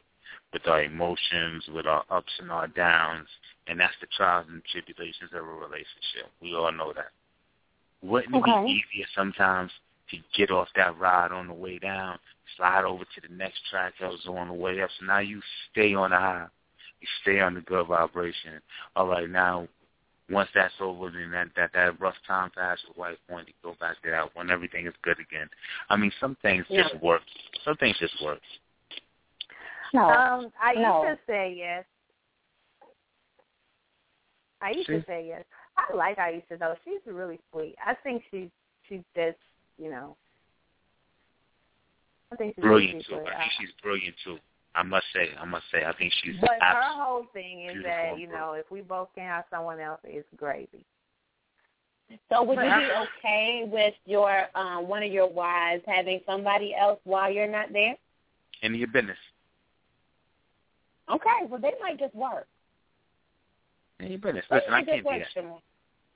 with our emotions, with our ups and our downs, and that's the trials and tribulations of a relationship. We all know that. Wouldn't it be easier sometimes to get off that ride on the way down, slide over to the next track that was on the way up, so now you stay on the high, you stay on the good vibration. All right, now once that's over, then that that, that rough time past the white point, you go back to that when everything is good again. I mean, some things Yeah. just work. Some things just work. No, Um, I used No. to say yes. I used to say yes. I like Aisha though. She's really sweet. I think she's she's just you know. I think she's Brilliant really too. sweet. I think she's brilliant too. I must say, I must say, I think she's But her abs- whole thing is that you know if we both can have someone else, it's gravy. So would you be okay with your um, one of your wives having somebody else while you're not there? in your business. Okay, well they might just work. In your business. They Listen, I might just can't be a,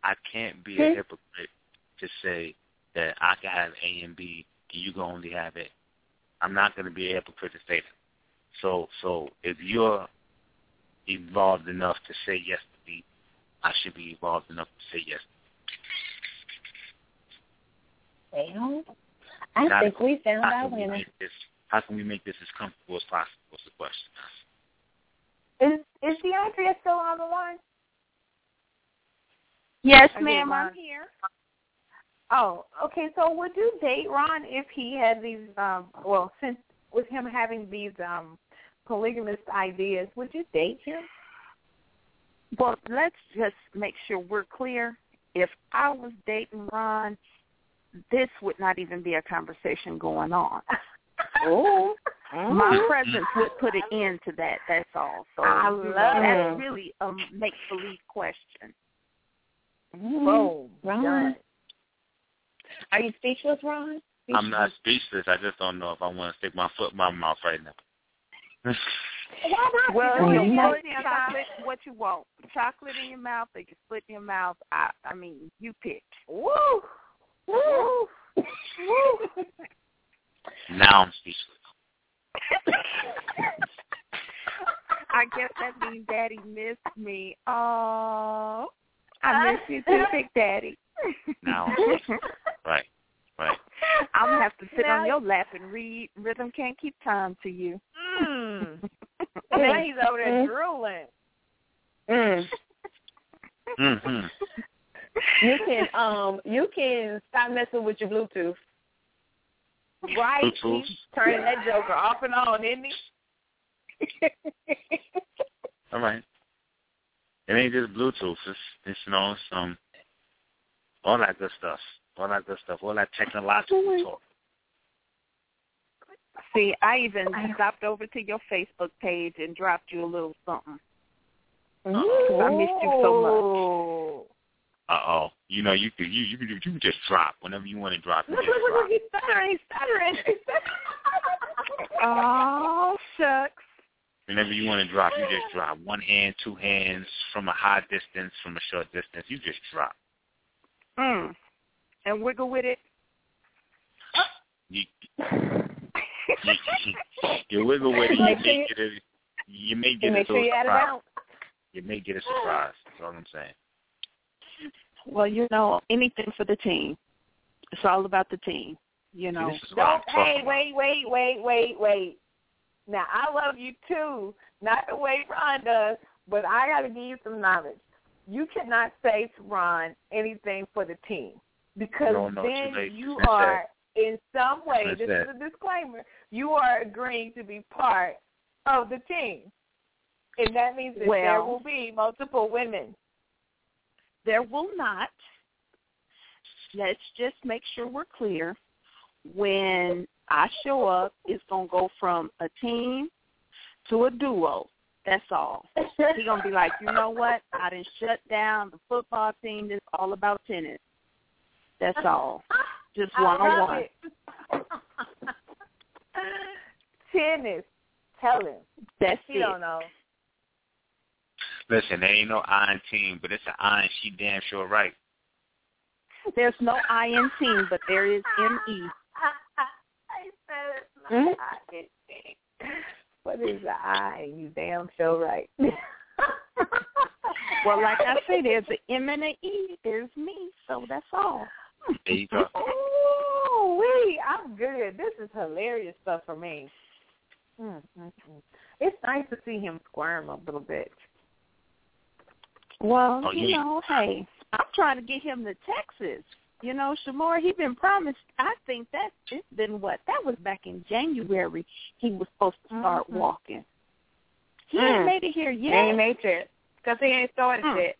I can't be a Hmm? hypocrite to say that I can have A and B and you can only have it. I'm not going to be a hypocrite to say that. So, so if you're evolved enough to say yes to me, I should be evolved enough to say yes. Well, I Not- think we found How our can we winner. this? How can we make this as comfortable as possible? What's the question? Is is DeAndrea still on the line? Yes, I ma'am, Ron. I'm here. Oh, okay. So would you date Ron if he had these? um Well, since with him having these um polygamous ideas, would you date him? Well, let's just make sure we're clear. If I was dating Ron, this would not even be a conversation going on. Oh, My oh. presence would put an end to that. That's all. So I love that's it. really a make believe question. Boom. Ron. Done. Are you speechless, Ron? I'm not speechless. I just don't know if I want to stick my foot in my mouth right now. Why? Well, You you know, chocolate, what you want. Chocolate in your mouth or your foot in your mouth. I I mean, you pick. Woo. Woo. Woo. now I'm speechless. I guess that means Daddy missed me. Oh, I miss you too, Big Daddy. Now, right, right. I'm gonna have to sit on your lap and read. Rhythm can't keep time to you. Mm. now he's over there drooling. Mm. hmm You can um you can stop messing with your Bluetooth. Right. Bluetooth. He's turning that joker off and on, isn't he? All right. It ain't just Bluetooth. It's, it's you know, some all that good stuff. All that good stuff. All that technological talk. See, I even stopped over to your Facebook page and dropped you a little something. Ooh. I missed you so much. Uh oh. You know, you could you you could you can just drop whenever you want to drop. You Look, just look, look, look, he's stuttering, he's stuttering. He's stuttering. Oh shucks. Whenever you want to drop, you just drop. One hand, two hands, from a high distance, from a short distance. You just drop. Mm. And wiggle with it. You you, you wiggle with it. You Make may you- get a you may get a make sure you add it surprise. out. You may get a surprise. That's all I'm saying. Well, you know, anything for the team. It's all about the team. You know. See, this is what I'm Don't, talking hey, about. wait, wait, wait, wait, wait. Now I love you too, not the way Ron does, but I got to give you some knowledge. You cannot say to Ron anything for the team because No, no, then you are, in some way, That's this it. is a disclaimer, you are agreeing to be part of the team, and that means that there will be multiple women. There will not. Let's just make sure we're clear. When I show up, it's gonna go from a team to a duo. That's all. He gonna be like, you know what? I didn't shut down the football team. It's all about tennis. That's all. Just one on one. it. Tennis. Tell him. That's He it. don't know. Listen, there ain't no iron team, but it's an I and She damn sure right. There's no I in team, but there is M E. I said it's not mm-hmm. I. What is the I? You damn sure right. Well, like I say, there's an M and an E. There's me, so that's all. There you go. Ooh, wee, I'm good. This is hilarious stuff for me. Mm, mm, mm. It's nice to see him squirm a little bit. Well, Oh, you you- know, hey, I'm trying to get him to Texas. You know, Sh' Moore, he been promised. I think that it's been what? That was back in January. He was supposed to start Mhm. walking. He Mm. ain't made it here yet. He ain't made it because he ain't started Mm. yet.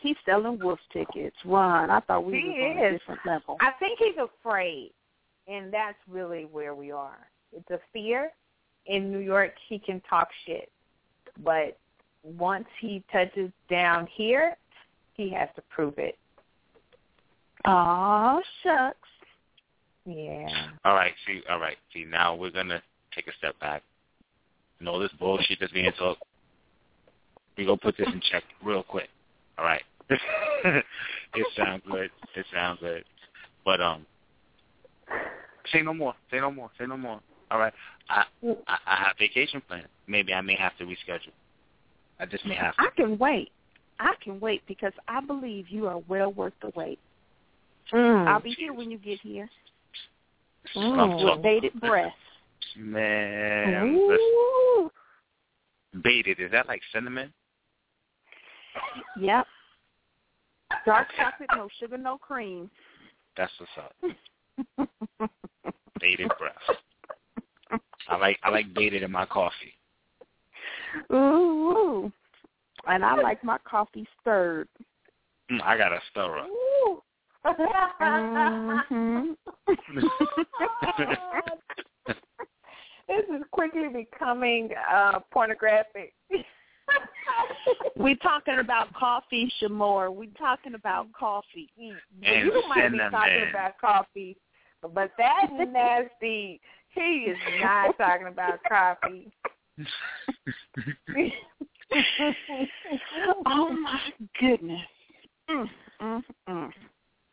He's selling wolf tickets. Run. I thought we He was on a different level. I think he's afraid, and that's really where we are. It's a fear. In New York, he can talk shit, but once he touches down here, he has to prove it. Oh shucks. Yeah. All right, see, all right, see. Now we're gonna take a step back. And all this bullshit that's being talked. We gonna put this in check real quick. All right. it sounds good. It sounds good. But um, say no more. Say no more. Say no more. All right. I I, I have vacation plans. Maybe I may have to reschedule. I just may have to. I can wait. I can wait because I believe you are well worth the wait. Mm. I'll be here when you get here This is what I'm with bated breath. Man, listen, Ooh. baited. Is that like cinnamon? Yep. Dark chocolate, no sugar, no cream. That's what's up. Baited breath. I like I like baited in my coffee. Ooh. And I like my coffee stirred. Mm, I got a stirrer. Ooh. Mhm. this is quickly becoming uh pornographic. we talking about coffee, Sh' Moore. We're talking about coffee. And you might be cinnamon. talking about coffee, but that nasty. He is not talking about coffee. oh my goodness. Mm, mm, mm.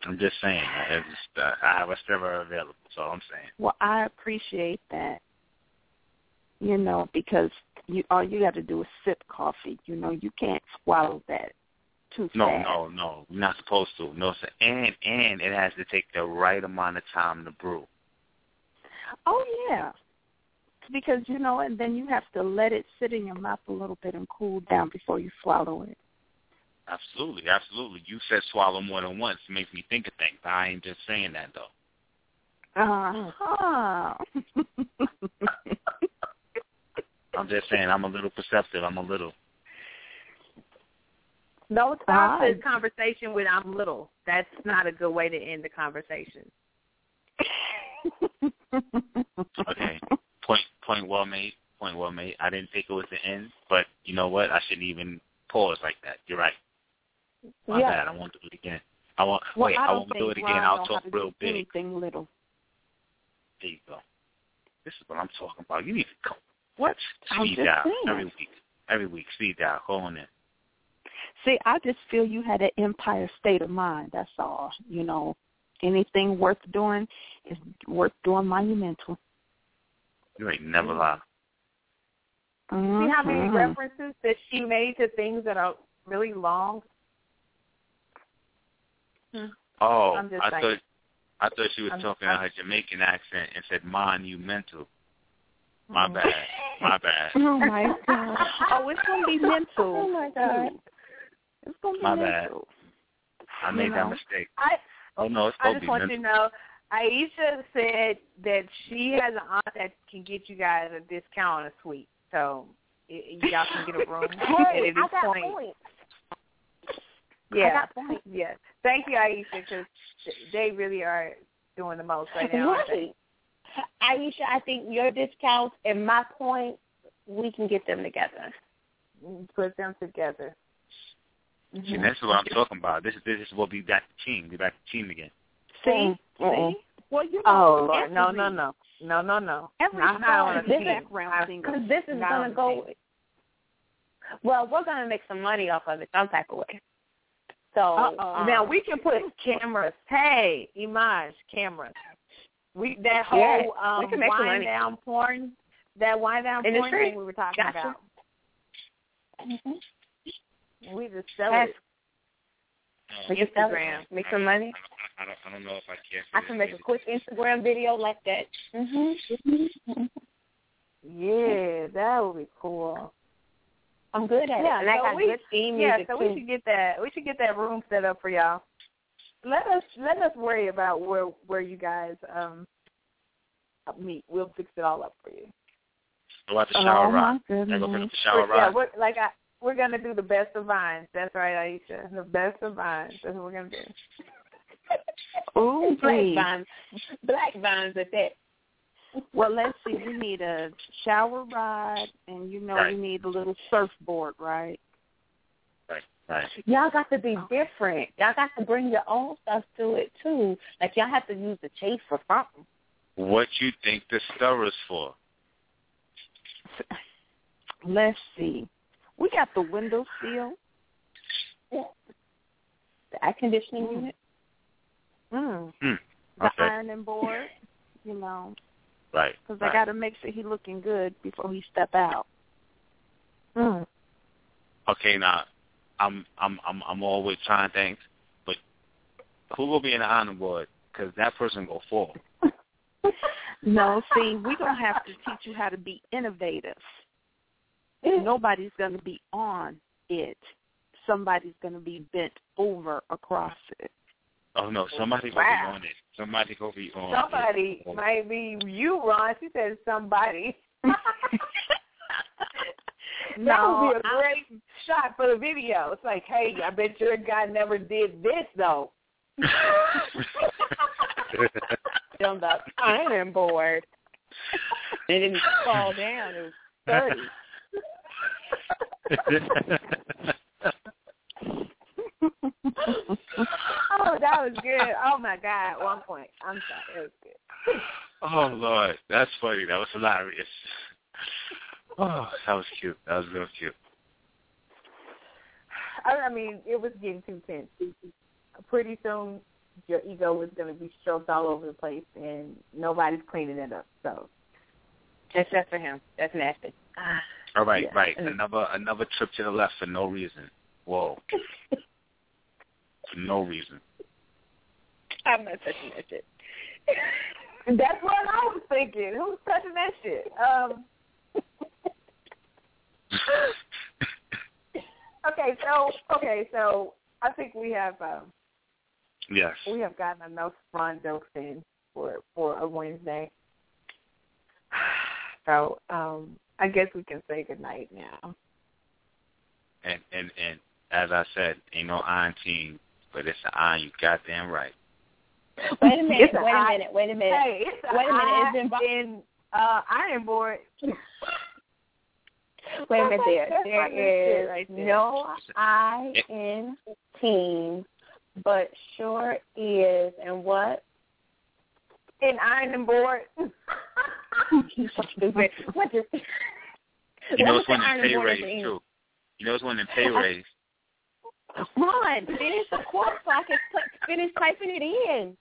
I'm just saying. It's, uh, I have a stirrer available. so I'm saying. Well, I appreciate that. You know, because you all you got to do is sip coffee. You know, you can't swallow that too No, fast. no, no. You're not supposed to. No, sir. And and it has to take the right amount of time to brew. Oh yeah. Because you know, and then you have to let it sit in your mouth a little bit and cool down before you swallow it. Absolutely, absolutely. You said swallow more than once. It makes me think of things. I ain't just saying that though. Uh-huh. I'm just saying I'm a little perceptive. I'm a little. No, stop the conversation with "I'm little." That's not a good way to end the conversation. Okay. Point point well made. Point well made. I didn't think it was the end, but you know what? I shouldn't even pause like that. You're right. My Yeah. bad. I won't do it again. I won't. Well, wait. I I, won't do it again. Ron I'll talk to real do big. Anything little. There you go. This is what I'm talking about. You need to go. What? I'm Speed just dial saying. every week. Every week, speed dial. Go on in. See, I just feel you had an empire state of mind. That's all. You know, anything worth doing is worth doing monumental. You ain't never lie. See how many Mhm. references that she made to things that are really long. Oh, I'm just I saying. thought I thought she was I'm- talking I'm- on her Jamaican accent and said monumental. My bad. My bad. Oh my god. Oh, it's gonna be mental. Oh my god. It's gonna be My bad. I made that No. mistake. I Oh no, it's I supposed to just be want you mental. to know, Aisha said that she has an aunt that can get you guys a discount on a suite, so y- y'all can get a room. Hey, and it is I got point. points. Yeah, I got points. yeah. Thank you, Aisha, because they really are doing the most right now. aren't? Right. Aisha, I think your discounts and my points, we can get them together. Put them together. See, this is what I'm talking about. This is this is what we back to team. We back to team again. See? Mm-mm. See? Well, you know, Oh Lord, no, every- no, no, no, no, no. Every I'm not on a song team. background I'm- Because this is Not gonna go. team. Well, we're going to make some money off of it some type of way. So Uh-oh. now we can put cameras. Hey, Imaj, cameras. We that Yeah, whole um, we can make some wind money. down porn, that Wine Down In the porn thing we were talking Gotcha. about. Mhm. We just sell That's- it. we can sell Instagram. it, make some money. I, I, don't I don't know if I care. I can make a quick Instagram video like that. Mm-hmm. Yeah, that would be cool. I'm good at Yeah, it, and I so got we- good theme Yeah, so too. we should get that. We should get that room set up for y'all. Let us let us worry about where where you guys um meet. We'll fix it all up for you. Go out the shower oh rock. my I go pick up goodness. the shower We're- yeah, we're, like I, we're gonna do the best of vines. That's right, Aisha. The best of vines. That's what we're gonna do. Ooh, black please. vines, black vines at that. Well, let's see. We need a shower rod, and you know Right. we need a little surfboard, right? Right, right. Y'all got to be different. Y'all got to bring your own stuff to it too. Like y'all have to use the chase for something. What you think the stirrer's for? Let's see. We got the window seal. The air conditioning Mm. unit. Mm. Hmm. the Okay. ironing board, you know, Right. because right. I got to make sure he's looking good before he step out. Mm. Okay, now I'm I'm I'm I'm always trying things, but who will be in the iron board? Because that person go fall. No, see, we're gonna have to teach you how to be innovative. Nobody's gonna be on it. Somebody's gonna be bent over across it. Oh no, somebody go Wow. be on it. Somebody go be on Somebody it. might be you, Ron. She said somebody. that No, would be a great shot for the video. It's like, hey, I bet your guy never did this though. On the ironing board. It didn't fall down. It was sturdy. oh, that was good. Oh my God, one point. I'm sorry, it was good. oh Lord, that's funny. That was hilarious. Oh, that was cute. That was real cute. I I mean, it was getting too tense. Pretty soon, your ego was going to be stroked all over the place, and nobody's cleaning it up. So, Just just for him. That's nasty. All right, Yeah. right. Another another trip to the left for no reason. Whoa. for no reason. I'm not touching that shit. that's what I was thinking. Who's touching that shit? Um. Okay, so okay, so I think we have um, yes. we have gotten enough fun jokes in for for a Wednesday. So um, I guess we can say good night now. And and and as I said, ain't no iron team, but it's an iron. You goddamn right. Wait a minute. It's Wait a eye- minute. Wait a minute. Hey, it's Wait a minute, it's been- in uh, iron board. Wait a minute there. That's There my new shit is right there. no I in team, but sure is. And what? In iron board. You so stupid. What is You know What it's one the in pay raise too. You know it's one in pay raise. Ron, finish the quote so I can put, finish typing it in.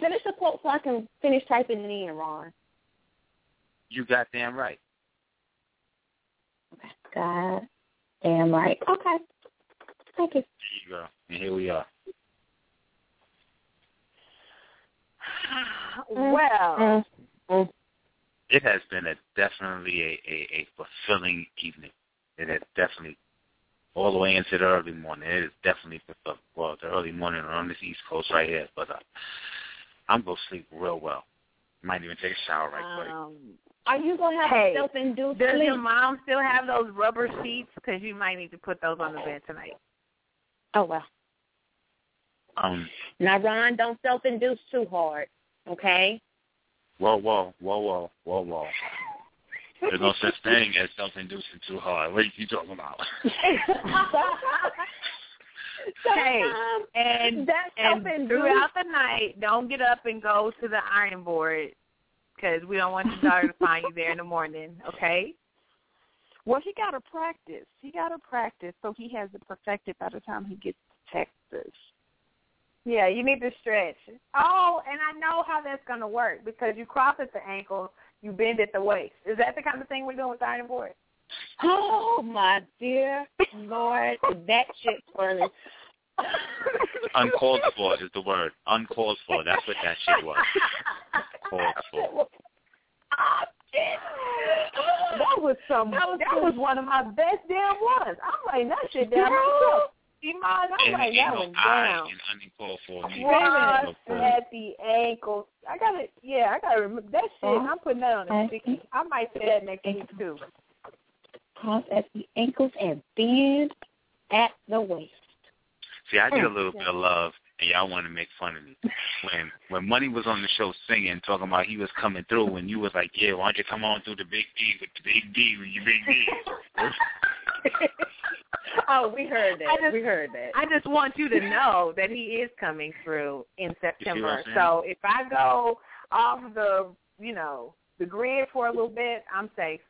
Finish the quote so I can finish typing it in, Ron. You goddamn right. God Damn right. Okay. Thank you. There you go. And here we are. well, Mm. It has been a definitely a, a, a fulfilling evening. It has definitely all the way into the early morning. It is definitely fulfilling. Well, the early morning on this East Coast right here, but uh, I'm gonna sleep real well. Might even take a shower right quick. Um, Are you gonna have Hey, self-induced does sleep? your mom still have those rubber sheets? Because you might need to put those on the bed tonight. Oh well. Um, Now, Ron, don't self-induce too hard. Okay. whoa, whoa, whoa, whoa, whoa, whoa. There's no such thing as self-inducing too hard. What are you talking about? Hey, um, and That's and self-induced. throughout the night, don't get up and go to the iron board because we don't want your daughter to find you there in the morning. Okay? well, he got to practice. He got to practice so he has it perfected by the time he gets to Texas. Yeah, you need to stretch. Oh, and I know how that's going to work because you cross at the ankle, you bend at the waist. Is that the kind of thing we're doing with iron board? Oh my dear Lord, that shit funny. Uncalled for is the word. Uncalled for. That's what that shit was. Uncalled for. That was some. That was, one of my best damn ones. I'm like that shit down myself. Iman, I'm And writing ain't that no one I down. in uncalled for. neither. Cross Uncalled at the ankles. I gotta, yeah, I gotta remember that shit. Oh. I'm putting that on a sticky. I might say that next week too. Cross at the ankles and bend at the waist. See, I get a oh, little bit of love, and y'all want to make fun of me. When when Money was on the show singing, talking about he was coming through, and you was like, "Yeah, why don't you come on through the big D with the big D with your big D?" Oh, we heard that. I just- we heard that. I just want you to know that he is coming through in September. So if I go off the, you know, the grid for a little bit, I'm safe.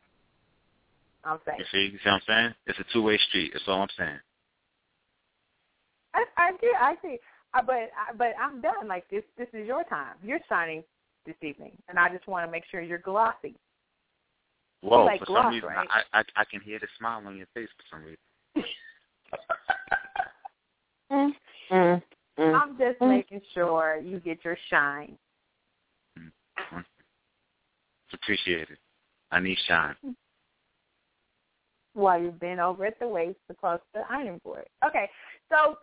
I'm You see, you see what I'm saying? It's a two way street. That's all I'm saying. I, I do. I see. Uh, but I- but I'm done. Like this. This is your time. You're signing this evening, and I just want to make sure you're glossy. Whoa, like for gloss, some reason, right? I, I I can hear the smile on your face for some reason. Mm, mm, mm. I'm just Mm. making sure you get your shine. It's appreciated. I need shine. while you've been over at the waist across the iron board. Okay, so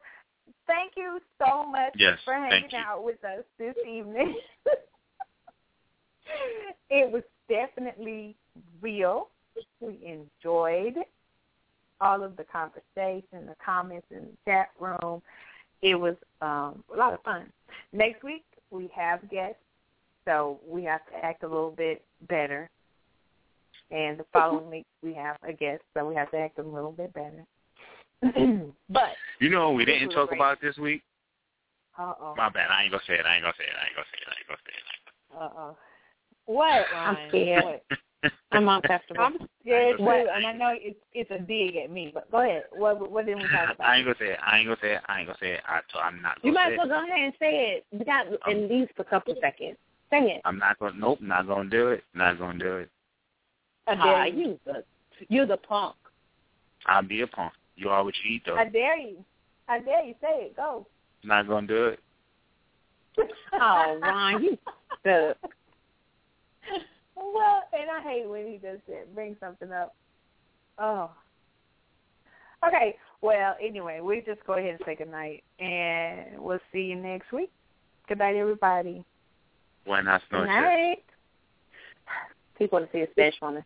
thank you so much Yes, for hanging out with us this evening. it was definitely real. We enjoyed all of the conversation, the comments in the chat room. It was um, a lot of fun. Next week we have guests, so we have to act a little bit better and the following week we have a guest, so we have to act a little bit better. but You know we didn't talk great. about this week? uh oh, My bad. I ain't gonna say it. I ain't gonna say it. I ain't gonna say it. I ain't gonna say it. uh oh, what? I'm scared. What? I'm uncomfortable. I'm scared too, and I know it's it's a dig at me. But go ahead. What what did we talk about? I ain't gonna say it. I ain't gonna say it. I ain't gonna say it. I, I'm not You gonna might as well go ahead and say it. We got at Um, least a couple seconds. Say it. I'm not gonna. Nope. Not gonna do it. Not gonna do it. I dare you. you the you the punk. I'll be a punk. You are what you eat, though. I dare you. I dare you. Say it. Go. Not gonna do it. Oh, Ron, you the well, and I hate when he does that. Bring something up. Oh. Okay. Well, anyway, we just go ahead and say good night, and we'll see you next week. Good night, everybody. Buenas Good night. People want to see a special on it.